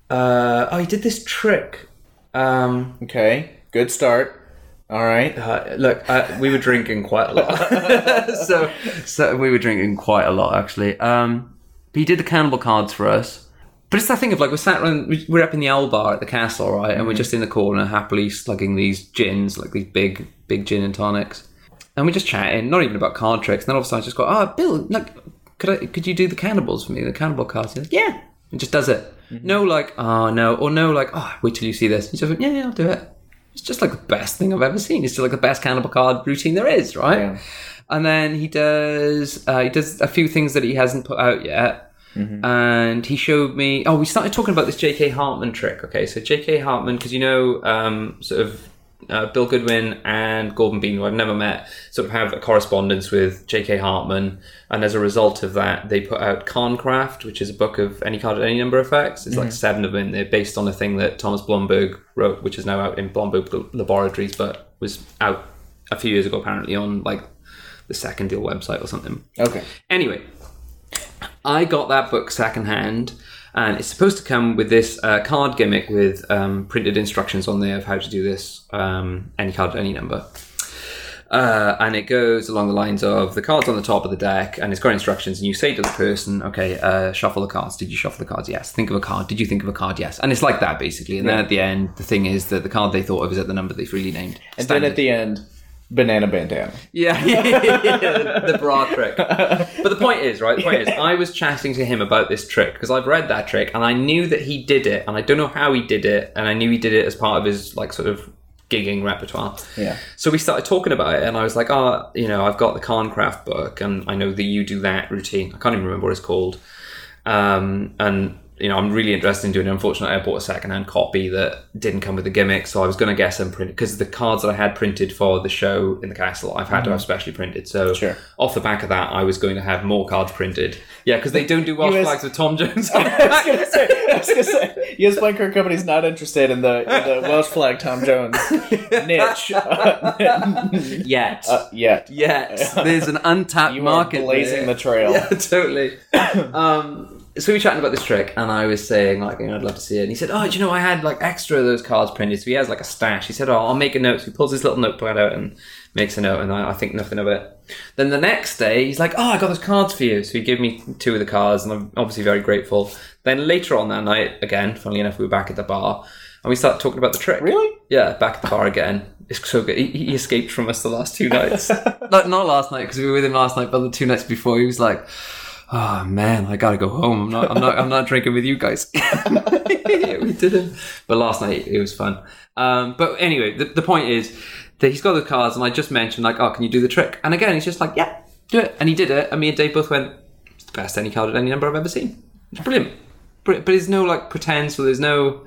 Uh, oh, he did this trick. Um, Okay. Good start. All right. uh, look, uh, we were drinking quite a lot. (laughs) so, so we were drinking quite a lot actually. Um, he did the cannibal cards for us. But it's that thing of like we're sat around, we- we're up in the owl bar at the castle, right? And we're just in the corner, happily slugging these gins, like these big, big gin and tonics, and we're just chatting, not even about card tricks. And then all of a sudden, I just go, "Oh, Bill, like, could I, could you do the cannibals for me? The cannibal cards?" Like, "Yeah," and just does it. No, like, "Oh no," or no, like, "Oh, wait till you see this." He's just like, "Yeah, yeah, I'll do it." It's just like the best thing I've ever seen. It's just like the best cannibal card routine there is, right? Yeah. And then he does uh, he does a few things that he hasn't put out yet. And he showed me. Oh, we started talking about this J.K. Hartman trick. Okay, so J.K. Hartman, because you know, um, sort of uh, Bill Goodwin and Gordon Bean, who I've never met, sort of have a correspondence with J.K. Hartman, and as a result of that, they put out Concraft, which is a book of any card at any number of effects. It's like seven of them. They're based on a thing that Thomas Blomberg wrote, which is now out in Blomberg Laboratories, but was out a few years ago apparently on like the second deal website or something. Okay. Anyway, I got that book secondhand, and it's supposed to come with this uh, card gimmick with um, printed instructions on there of how to do this um, any card, any number. Uh, and it goes along the lines of the cards on the top of the deck, and it's got instructions. And you say to the person, "Okay, uh, shuffle the cards. Did you shuffle the cards? Yes. Think of a card. Did you think of a card? Yes." And it's like that basically. And then at the end, the thing is that the card they thought of is at the number they've really named. And then at the end, banana bandana. Yeah, (laughs) the bra trick. But the point is, right? The point is, I was chatting to him about this trick because I've read that trick and I knew that he did it, and I don't know how he did it, and I knew he did it as part of his like sort of gigging repertoire. Yeah. So we started talking about it, and I was like, "Oh, you know, I've got the Concraft book, and I know that you do that routine. I can't even remember what it's called." Um, and you know, I'm really interested in doing. Unfortunately, I bought a secondhand copy that didn't come with the gimmick, so I was going to get some print because the cards that I had printed for the show in the castle, I've had to have specially printed. So Sure. off the back of that, I was going to have more cards printed. Yeah, because they don't do Welsh US flags with Tom Jones. (laughs) I was gonna say, I was gonna say, US Blank Company's not interested in the, in the Welsh flag Tom Jones (laughs) niche (laughs) Yet. uh, yet. Yet. There's an untapped You market. blazing there. the trail. Yeah, totally. (coughs) um, so we were chatting about this trick, and I was saying like, you know, I'd love to see it. And he said, "Oh, do you know I had like extra of those cards printed?" So he has like a stash. He said, "Oh, I'll make a note." So he pulls his little notepad out and makes a note, and I, I think nothing of it. Then the next day, he's like, "Oh, I got those cards for you." So he gave me two of the cards, and I'm obviously very grateful. Then later on that night, again, funnily enough, we were back at the bar, and we started talking about the trick. Really? Yeah, back at the bar again. It's so good. He, he escaped from us the last two nights. (laughs) not, not last night because we were with him last night, but the two nights before, he was like, "Oh man, I gotta go home. I'm not. I'm not. I'm not drinking with you guys." (laughs) we didn't. But last night it was fun. Um, but anyway, the, the point is that he's got the cards, and I just mentioned like, "Oh, can you do the trick?" And again, he's just like, "Yeah, do it." And he did it. And me and Dave both went, "It's the best any card at any number I've ever seen. It's brilliant." Brilliant. But there's no like pretense, or there's no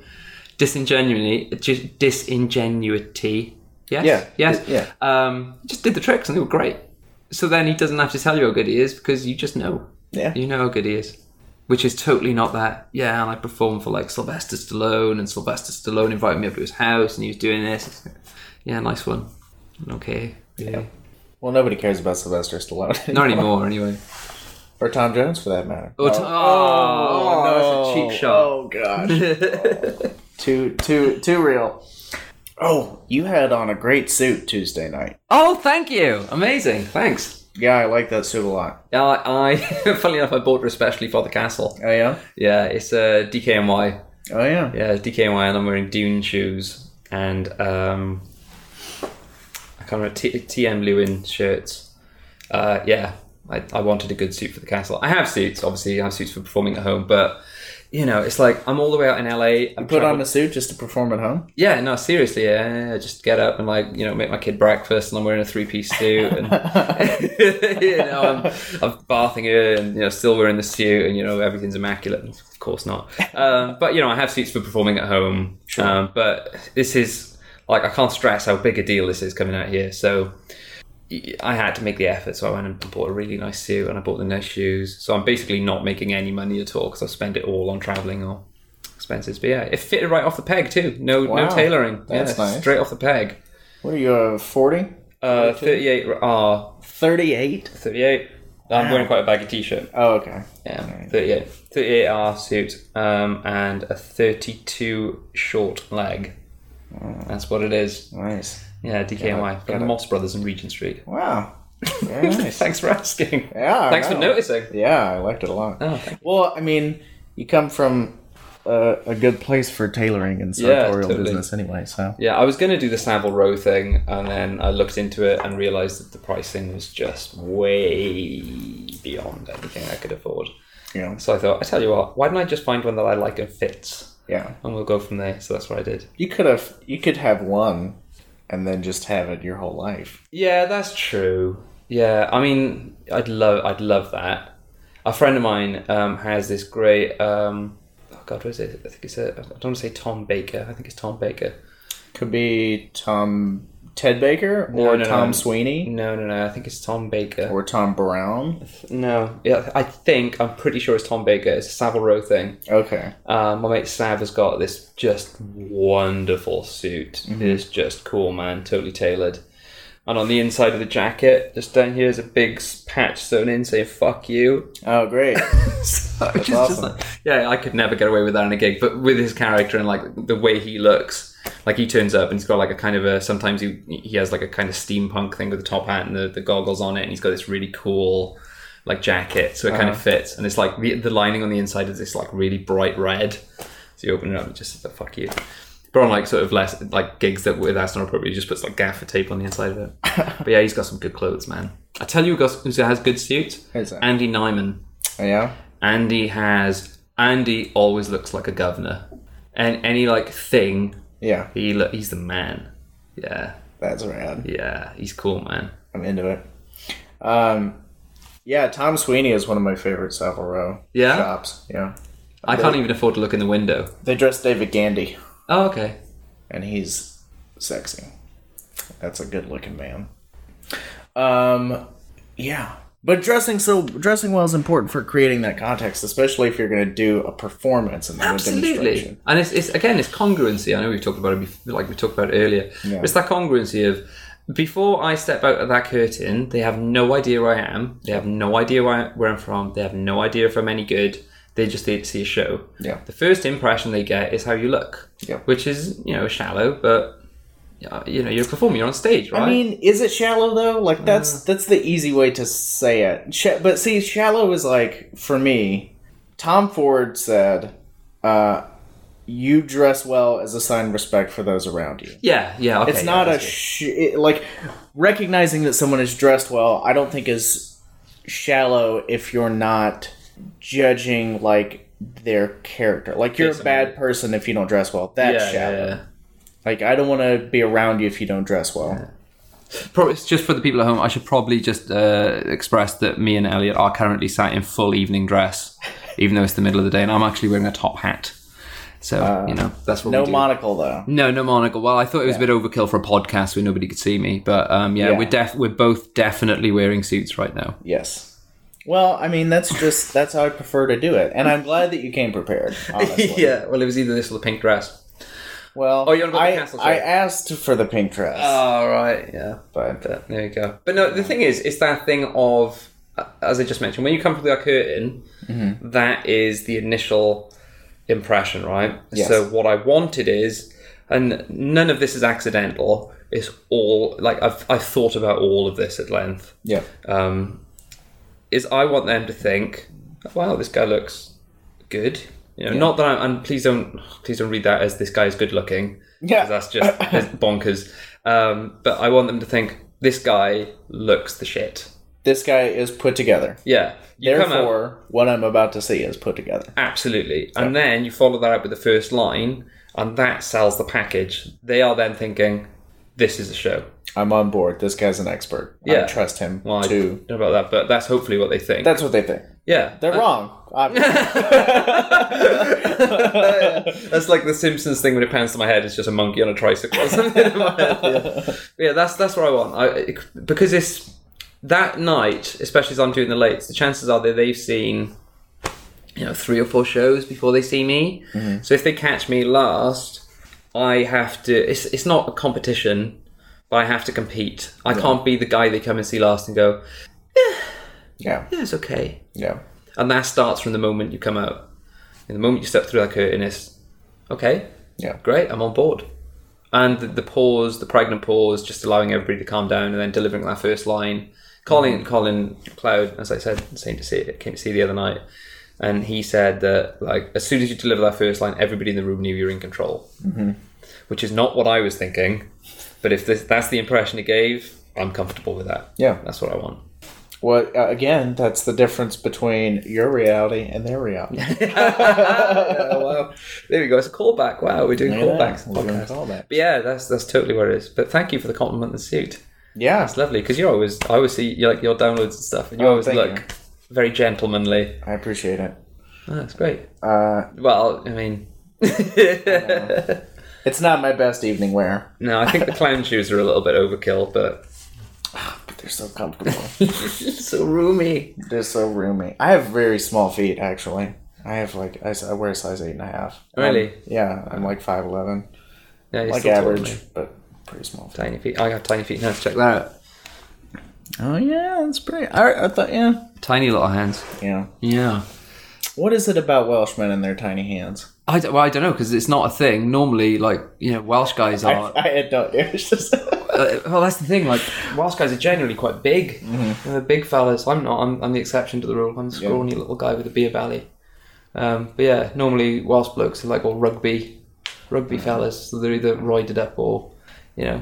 disingenuity, just disingenuity. Yes? Yeah. Yes. Yeah. Um, just did the tricks and they were great. So then he doesn't have to tell you how good he is because you just know. Yeah. You know how good he is. Which is totally not that. Yeah, and I performed for like Sylvester Stallone, and Sylvester Stallone invited me up to his house, and he was doing this. Yeah, nice one. Okay. Yeah. Well, nobody cares about Sylvester Stallone. (laughs) Not anymore, anyway. Or Tom Jones, for that matter. Oh, t- oh, oh, no, it's a cheap oh, shot. Oh gosh. (laughs) too too too real. Oh, you had on a great suit Tuesday night. Oh, thank you. Amazing. Thanks. Yeah, I like that suit a lot. Yeah, I, I (laughs) funnily enough, I bought it especially for the castle. Oh yeah. Yeah, it's a uh, DKNY. Oh yeah. Yeah, it's DKNY, and I'm wearing Dune shoes and um, I can't remember T- TM Lewin shirts. Uh, yeah, I, I wanted a good suit for the castle. I have suits, obviously. I have suits for performing at home, but you know, it's like I'm all the way out in LA. I'm Put on a suit just to perform at home. yeah, no, seriously, yeah, just get up and like you know make my kid breakfast, and I'm wearing a three piece suit, and (laughs) (laughs) you know I'm, I'm bathing her, and you know still wearing the suit, and you know everything's immaculate. Of course not, (laughs) um, but you know I have suits for performing at home. Um, but this is like I can't stress how big a deal this is coming out here, so. I had to make the effort, so I went and bought a really nice suit and I bought the nice shoes. So I'm basically not making any money at all because I spent it all on traveling or expenses. But yeah, it fitted right off the peg too. No, Wow. no tailoring. That's yeah, nice. straight off the peg. What are you, uh, 40? Uh, 38 R, 38? 38. I'm wearing quite a baggy t-shirt. Oh, okay. Yeah, 38. 38 R suit, um, and a 32 short leg. That's what it is. Nice. Yeah, DKNY got from it. Moss Brothers in Regent Street. Wow. Very (laughs) nice. Thanks for asking. Yeah. Thanks for noticing. Yeah, I liked it a lot. Oh, Well, I mean, you come from uh, a good place for tailoring and Yeah, totally. business anyway, so. Yeah, I was going to do the Savile Row thing, and then I looked into it and realized that the pricing was just way beyond anything I could afford. Yeah. So I thought, I tell you what, why don't I just find one that I like and fits, Yeah. and we'll go from there. So that's what I did. You could have you could have one and then just have it your whole life. Yeah, that's true. Yeah, I mean, I'd love, I'd love that. A friend of mine um, has this great. Um, oh God, what is it? I think it's a. I don't want to say Tom Baker. I think it's Tom Baker. Could be Tom Ted Baker No, or no, Tom no. Sweeney No, no, no. I think it's Tom Baker. or Tom Brown. No, yeah, I think I'm pretty sure it's Tom Baker. It's a Savile Row thing. Okay. Um, my mate Sav has got this just wonderful suit. It's just cool, man. Totally tailored. And on the inside of the jacket, just down here, is a big patch sewn in saying "fuck you." Oh, great. (laughs) so it's just awesome. like, yeah, I could never get away with that in a gig. But with his character and like the way he looks, like he turns up and he's got like a kind of a. Sometimes he he has like a kind of steampunk thing with the top hat and the, the goggles on it, and he's got this really cool like jacket, so it kind of uh-huh. fits. And it's like the, the lining on the inside is this like really bright red. So you open it up and it just says oh, "fuck you." But on like sort of less like gigs that with that's not appropriate, he just puts like gaffer tape on the inside of it. (laughs) but yeah, he's got some good clothes, man. I tell you who, got, who has good suits. Who's that? Andy Nyman. Oh, yeah. Andy has Andy always looks like a governor, and any like thing Yeah. he look he's the man. Yeah, That's rad. yeah, he's cool, man. I'm into it. Um, yeah, Thom Sweeney is one of my favorite Savile Row Yeah? shops. Yeah. I can't even afford to look in the window. They dress David Gandy, Oh, okay. and he's sexy. That's a good looking man. Um, yeah. But dressing so dressing well is important for creating that context, especially if you're going to do a performance and Absolutely. And it's, it's again, it's congruency. I know we've talked about it, before, like we talked about earlier. Yeah. It's that congruency of before I step out of that curtain, they have no idea where I am. They have no idea where, where I'm from. They have no idea if I'm any good. They just need to see a show. Yeah. The first impression they get is how you look. Yeah. Which is you know shallow, but uh, you know you're performing. You're on stage, right? I mean, is it shallow though? Like that's that's the easy way to say it. Sh- but see, shallow is like for me. Tom Ford said, uh, "You dress well as a sign of respect for those around you." yeah, yeah. Okay, it's yeah, not a sh- it, like recognizing that someone is dressed well. I don't think is shallow if you're not judging like their character. Like you're a I bad person if you don't dress well. That's yeah, shallow. yeah. Like I don't want to be around you if you don't dress well. Probably, just for the people at home, I should probably just uh, express that me and Elliot are currently sat in full evening dress, even though it's the middle of the day, and I'm actually wearing a top hat. So you know that's what No we do. No monocle though. no, no monocle. Well, I thought it was a bit overkill for a podcast where nobody could see me, but um, yeah, Yeah. we're def- we're both definitely wearing suits right now. Yes. Well, I mean that's just that's how I prefer to do it, and I'm glad that you came prepared. (laughs) Yeah, well, it was either this or the pink dress. Well, Oh, you go to I, Castle I asked for the pink dress, Oh right, yeah. but But there you go. But no, the thing is, it's that thing of, uh, as I just mentioned, when you come through that curtain, Mm-hmm. that is the initial impression, right? Yes. So what I wanted is, and none of this is accidental. It's all like I've I've thought about all of this at length. yeah, Um, is I want them to think, wow, this guy looks good. You know, not that I'm, and please don't please don't read that as this guy is good looking. Yeah, that's just (laughs) bonkers. Um, but I want them to think this guy looks the shit. this guy is put together. Yeah. You out- Therefore, what I'm about to see is put together. absolutely, and then you follow that up with the first line, and that sells the package. They are then thinking, this is a show. I'm on board. This guy's an expert. Yeah. I trust him Well, I don't know about that, but that's hopefully what they think. That's what they think. yeah, They're uh, wrong. (laughs) (laughs) That's like the Simpsons thing when it pans to my head. It's just a monkey on a tricycle or something. in my head. Yeah. yeah, that's that's what I want. I, it- because it's that night, especially as I'm doing the lates. The chances are that they've seen, you know, three or four shows before they see me. Mm-hmm. So if they catch me last, I have to. It's it's not a competition, I have to compete. I can't be the guy they come and see last and go, yeah, yeah, it's okay. yeah, And that starts from the moment you come out. And the moment you step through that curtain, it's okay, yeah. great, I'm on board. And the, the pause, the pregnant pause, just allowing everybody to calm down and then delivering that first line. Colin, Colin Cloud, as I said, came to see it, came to see the other night, and he said that like as soon as you deliver that first line, everybody in the room knew you were in control, mm-hmm. which is not what I was thinking. But if this, that's the impression it gave, I'm comfortable with that. Yeah. That's what I want. Well, uh, again, that's the difference between your reality and their reality. (laughs) oh, wow. There we go. It's a callback. Wow, we're doing Yeah, callbacks. we're doing callbacks. But yeah, that's that's totally what it is. But thank you for the compliment and the suit. Yeah, it's lovely because you're always I always see you like your downloads and stuff, and you Oh, always look you. very gentlemanly. I appreciate it. Oh, that's great. Uh, Well, I mean, (laughs) it's not my best evening wear, no, I think the clown shoes are a little bit overkill, but (sighs) but they're so comfortable. (laughs) so roomy. they're so roomy. I have very small feet, actually. I have like I wear a size eight and a half. Really? Um, yeah, I'm like five eleven, Yeah, you're like average, but pretty small. Feet. Tiny feet. I got tiny feet. Now check that out. Oh yeah, that's pretty. I, I thought yeah, Tiny little hands. yeah. Yeah. What is it about Welshmen and their tiny hands? I don't, well, I don't know because it's not a thing. Normally, like you know, Welsh guys are. I, I don't. (laughs) It's just Uh, well, that's the thing. Like Welsh guys are generally quite big. Mm-hmm. They're big fellas. I'm not. I'm, I'm the exception to the rule. I'm a scrawny little guy with a beer belly. Um, but yeah, normally Welsh blokes are like all rugby, rugby Mm-hmm. fellas. So they're either roided up or, you know,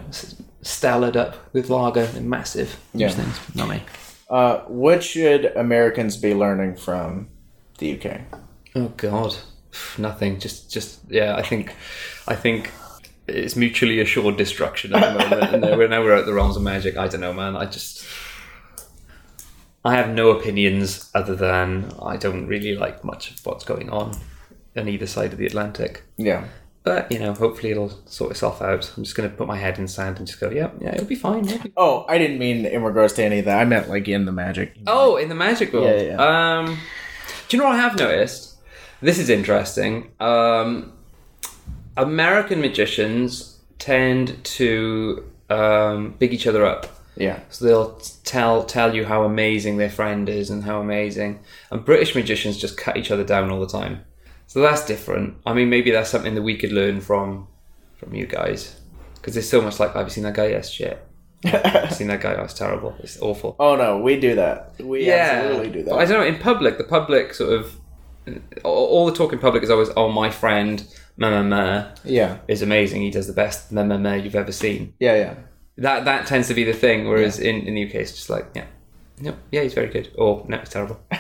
stellared up with lager and massive. Yeah. Things. Not me. uh, what should Americans be learning from the UK? Oh God, nothing. Just, just yeah. I think, I think it's mutually assured destruction at the moment. and we're now we're at the realms of magic. I don't know, man. I just, I have no opinions other than I don't really like much of what's going on on either side of the Atlantic. Yeah. But you know, hopefully it'll sort itself out. I'm just going to put my head in sand and just go, yeah, yeah, it'll be fine. it'll be-" Oh, I didn't mean in regards to any of that. I meant like in the magic. Oh, in the magic world. Yeah, Um, do you know what I have noticed? This is interesting. Um, American magicians tend to um, big each other up. Yeah. So they'll tell tell you how amazing their friend is and how amazing. And British magicians just cut each other down all the time. So that's different. I mean, maybe that's something that we could learn from from you guys because there's so much like I've seen that guy. Yes, shit. I've (laughs) seen that guy. Oh, it's terrible. It's awful. Oh no, we do that. We yeah, absolutely do But I don't know. In public, the public sort of all the talk in public is always, "Oh, my friend, meh, meh, Yeah. is amazing. He does the best meh, meh, meh you've ever seen." Yeah, yeah. That that tends to be the thing. Whereas in, in the UK, it's just like, yeah, yeah, yeah, he's very good. Or no, it's terrible. (laughs)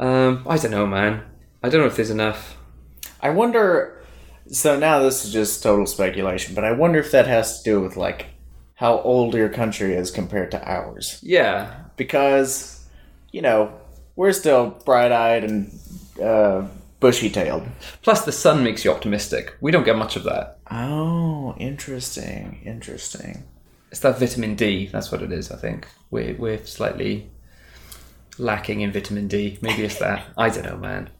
um, I don't know, man. I don't know if there's enough. I wonder. So now this is just total speculation, but I wonder if that has to do with like how old your country is compared to ours. Yeah, Because, you know, we're still bright eyed and uh, bushy tailed. Plus, the sun makes you optimistic. We don't get much of that. Oh, interesting. Interesting. It's that vitamin D. That's what it is. I think we're we're slightly lacking in vitamin D. Maybe it's that. (laughs) I don't know, man.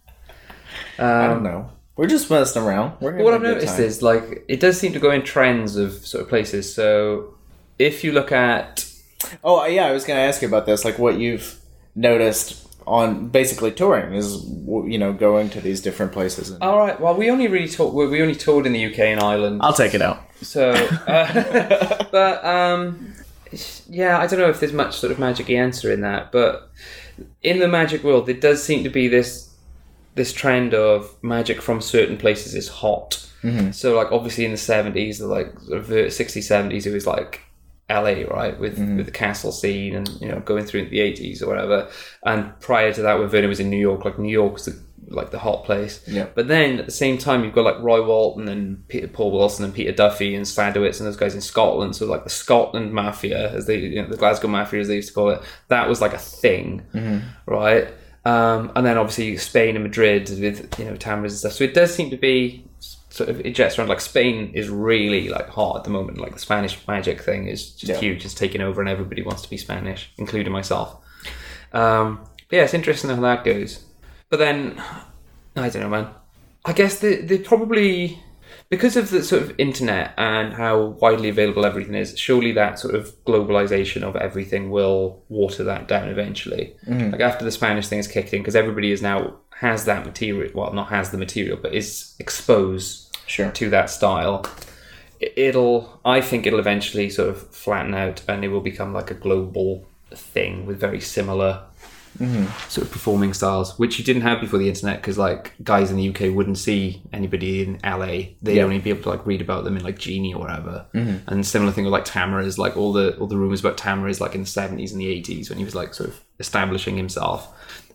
I don't know. We're just messing around. We're What I've noticed time. is like it does seem to go in trends of sort of places. So if you look at Oh, yeah, I was going to ask you about this. Like, what you've noticed on basically touring is, you know, going to these different places. And... all right, well we only really toured we only toured in the UK and Ireland. I'll take it out. So, uh, (laughs) but um, yeah, I don't know if there's much sort of magic answer in that, but in the magic world, there does seem to be this this trend of magic from certain places is hot. So, like obviously in the seventies, the like sort of the sixties, seventies, it was like LA, right, with with the castle scene and you know going through the eighties or whatever. And prior to that, when Vernon was in New York, like New York was the, like the hot place. Yeah. But then at the same time, you've got like Roy Walton and Peter Paul Wilson and Peter Duffy and Sadowitz and those guys in Scotland. So like the Scotland Mafia, as they, you know, the Glasgow Mafia as they used to call it, that was like a thing, right? Um, and then obviously Spain and Madrid with you know Tamariz and stuff. So it does seem to be sort of it jets around. Like Spain is really like hot at the moment. Like the Spanish magic thing is just Yeah. huge. It's taken over, and everybody wants to be Spanish, including myself. Um, but yeah, it's interesting how that goes. But then, I don't know, man. I guess they they probably because of the sort of internet and how widely available everything is. Surely that sort of globalization of everything will water that down eventually. Like after the Spanish thing is kicked in, because everybody is now has that material. Well, not has the material, but is exposed Sure. to that style. It'll, I think, it'll eventually sort of flatten out, and it will become like a global thing with very similar mm-hmm. sort of performing styles, which you didn't have before the internet, because like guys in the UK wouldn't see anybody in LA; they'd Yeah. only be able to like read about them in like Genii or whatever. Mm-hmm. And similar thing with like Tamariz, like all the all the rumors about Tamariz, like in the seventies and the eighties when he was like sort of establishing himself.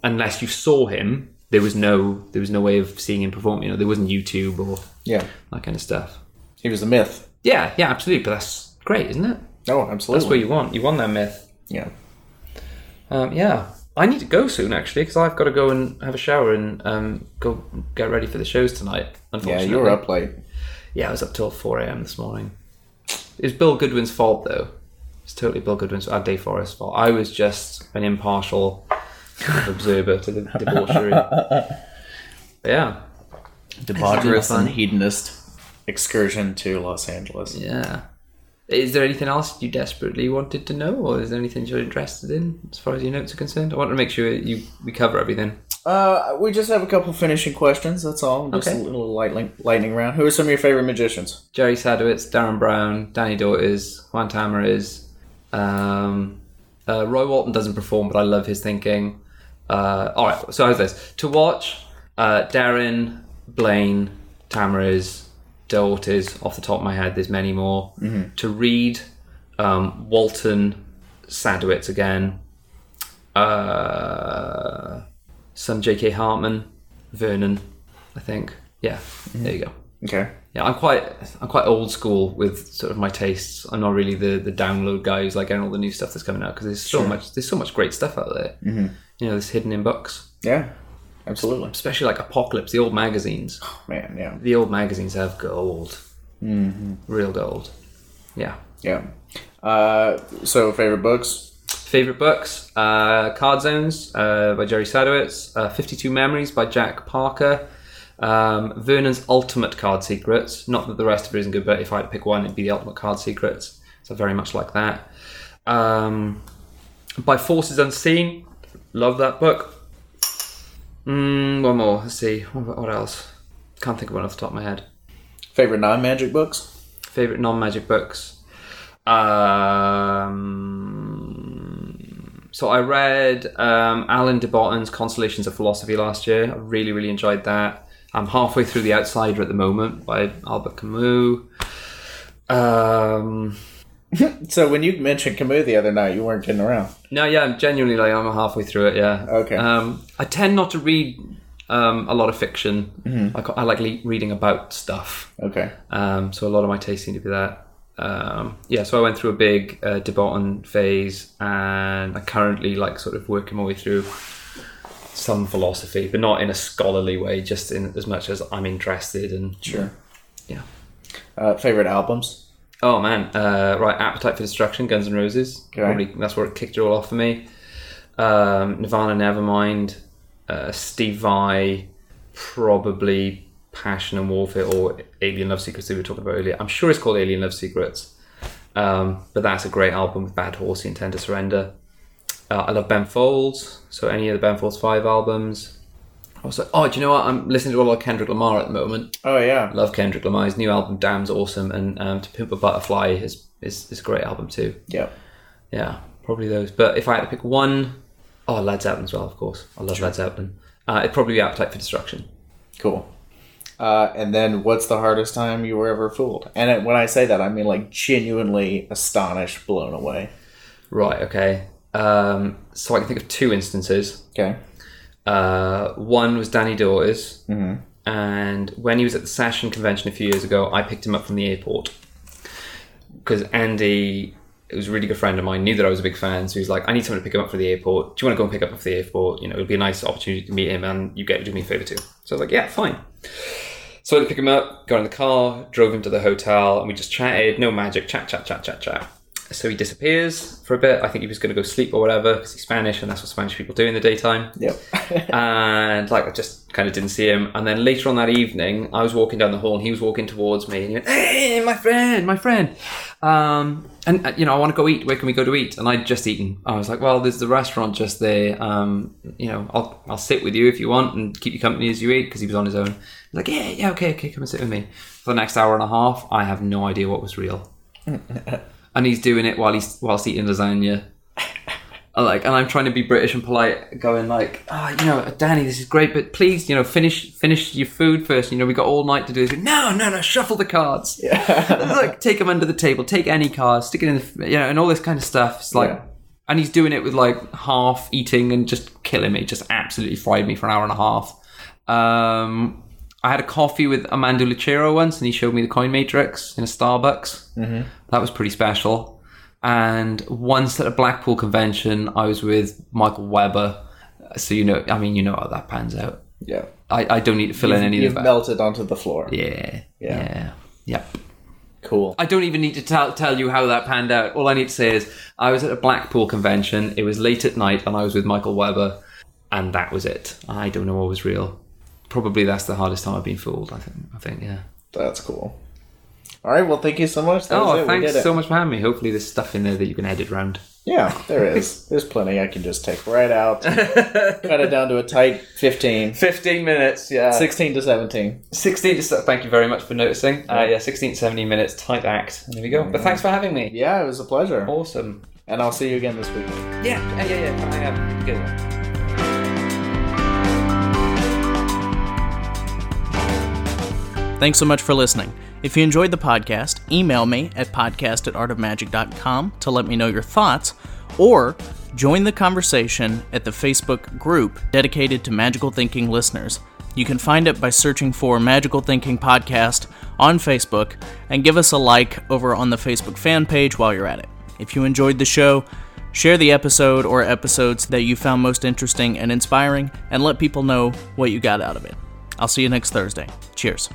Unless you saw him, there was no there was no way of seeing him perform. You know, there wasn't YouTube or Yeah. that kind of stuff. He was a myth. Yeah, yeah, absolutely. But that's great, isn't it? Oh, absolutely. That's what you want. You want that myth. yeah. Um, yeah, I need to go soon actually because I've got to go and have a shower and um, go get ready for the shows tonight. Yeah, Unfortunately, you were up late. Yeah, I was up till four a.m. this morning. It was Bill Goodwin's fault though. It's totally Bill Goodwin's, uh, Dave Forrest's fault. I was just an impartial observer to the debauchery. (laughs) Yeah, Debaucherous and hedonist excursion to Los Angeles. yeah. Is there anything else you desperately wanted to know, or is there anything you're interested in as far as your notes are concerned? I want to make sure you we cover everything. Uh, we just have a couple finishing questions. That's all. Just Okay. a little lightning lightning round. Who are some of your favorite magicians? Jerry Sadowitz, Derren Brown, Dani DaOrtiz, Juan Tamariz. Um, uh, Roy Walton doesn't perform, but I love his thinking. Uh, all right, so how's this? To watch, uh, Derren, Blaine, Tamariz, DaOrtiz, off the top of my head, there's many more. To read, um, Walton, Sadowitz again, uh, some J.K. Hartman, Vernon, I think. Yeah, there you go. Okay. Yeah, I'm quite I'm quite old school with sort of my tastes. I'm not really the the download guy who's like getting all the new stuff that's coming out because there's so much there's so much great stuff out there. Mm-hmm. You know, this hidden in books. Yeah. absolutely. especially like Apocalypse, the old magazines. Oh, Man, yeah, The old magazines have gold, mm-hmm. real gold. Yeah. yeah. Uh, so favorite books? Favorite books: uh, Card Zones uh, by Jerry Sadowitz, uh, Fifty Two Memories by Jack Parker, um, Vernon's Ultimate Card Secrets. Not that the rest of it isn't good, but if I had to pick one, it'd be the Ultimate Card Secrets. So very much like that. Um, by Forces Unseen, love that book. Mm, one more. Let's see. What, else? Can't think of one off the top of my head. Favorite non-magic books? Favorite non-magic books. Um, so I read um, Alan de Botton's Consolations of Philosophy last year. I really, really enjoyed that. I'm halfway through The Outsider at the moment by Albert Camus. Um, (laughs) So when you mentioned Camus the other night, you weren't kidding around. no, yeah, I'm genuinely like I'm halfway through it. Yeah. Okay. Um, I tend not to read um, a lot of fiction. I, ca- I like le- reading about stuff. Okay. Um, so a lot of my tastes seem to be that. Um, yeah, so I went through a big uh, de Botton phase, and I currently like sort of working my way through some philosophy, but not in a scholarly way, just in as much as I'm interested and Sure. yeah. Uh, favorite albums? Oh man, uh, right, Appetite for Destruction, Guns N' Roses. Okay. Probably that's where it kicked it all off for me. Um, Nirvana, Nevermind, uh, Steve Vai, probably Passion and Warfare or Alien Love Secrets that we were talking about earlier. I'm sure it's called Alien Love Secrets, um, but that's a great album with Bad Horse, and Tender Surrender. Uh, I love Ben Folds, so any of the Ben Folds five albums. Also, oh, do you know what? I'm listening to a lot of Kendrick Lamar at the moment. Oh yeah. Love Kendrick Lamar. His new album, Damn's awesome, and um, To Pimp a Butterfly is, is is a great album too. Yeah. Yeah, probably those. But if I had to pick one, oh, Led Zeppelin as well, of course. I love Led Zeppelin. Uh, it'd probably be Appetite for Destruction. Cool. Uh, and then, what's the hardest time you were ever fooled? And it, when I say that, I mean like genuinely astonished, blown away. Right. Okay. Um, so I can think of two instances. Okay. Uh, one was Dani DaOrtiz, Mm-hmm. and when he was at the Session convention a few years ago, I picked him up from the airport because Andy, who was a really good friend of mine, knew that I was a big fan. So he's like, "I need someone to pick him up from the airport. Do you want to go and pick him up from the airport? You know, it'd be a nice opportunity to meet him, and you get to do me a favor too." So I was like, "Yeah, fine." So I had to pick him up, got in the car, drove him to the hotel, and we just chatted. No magic, chat, chat, chat, chat, chat. So he disappears for a bit. I think he was going to go sleep or whatever because he's Spanish, and that's what Spanish people do in the daytime Yep. (laughs) and like I just kind of didn't see him. And then later on that evening, I was walking down the hall, and he was walking towards me, and he went, "Hey, my friend, my friend, um, and uh, you know, I want to go eat. Where can we go to eat?" And I'd just eaten. I was like, "Well, there's the restaurant just there. Um, you know, I'll I'll sit with you if you want and keep you company as you eat." Because he was on his own. He's like, "Yeah, yeah, okay, okay, come and sit with me." For the next hour and a half, I have no idea what was real, (laughs) and he's doing it while he's whilst eating lasagna. Like, and I'm trying to be British and polite, going like, ah, you know, Danny, this is great, but please, you know, finish finish your food first. You know, we got all night to do this. No, no, no, shuffle the cards. Yeah. (laughs) like, take them under the table, take any cards, stick it in the, you know, and all this kind of stuff. It's like, Yeah. and he's doing it with like half eating and just killing me, just absolutely fried me for an hour and a half. Um, I had a coffee with Armando Lucero once, and he showed me the coin matrix in a Starbucks. Mm-hmm. That was pretty special. And once at a Blackpool convention, I was with Michael Weber. So you know, I mean, you know how that pans out. yeah. I, I don't need to fill in any You've of that. melted onto the floor. yeah, Yeah. yeah, Yep. Cool. I don't even need to tell tell you how that panned out. All I need to say is I was at a Blackpool convention. It was late at night, and I was with Michael Weber, and that was it. I don't know what was real. Probably that's the hardest time I've been fooled. I think. I think. Yeah. That's cool. All right. Well, thank you so much. That Oh, thanks so much for having me. Hopefully, there's stuff in there that you can edit round. Yeah, there is. (laughs) There's plenty I can just take right out, cut it down to a tight 15, (laughs) 15 minutes, yeah. 16 to 17. 16 to, thank you very much for noticing. Uh, yeah, 16 to 17 minutes, tight act. And there we go. But thanks for having me. Yeah, it was a pleasure. Awesome. And I'll see you again this weekend. Yeah, yeah, yeah, yeah. I am. Good. Thanks so much for listening. If you enjoyed the podcast, email me at podcast at artofmagic.com to let me know your thoughts, or join the conversation at the Facebook group dedicated to magical thinking listeners. You can find it by searching for Magical Thinking Podcast on Facebook and give us a like over on the Facebook fan page while you're at it. If you enjoyed the show, Share the episode or episodes that you found most interesting and inspiring, and let people know what you got out of it. I'll see you next Thursday. Cheers.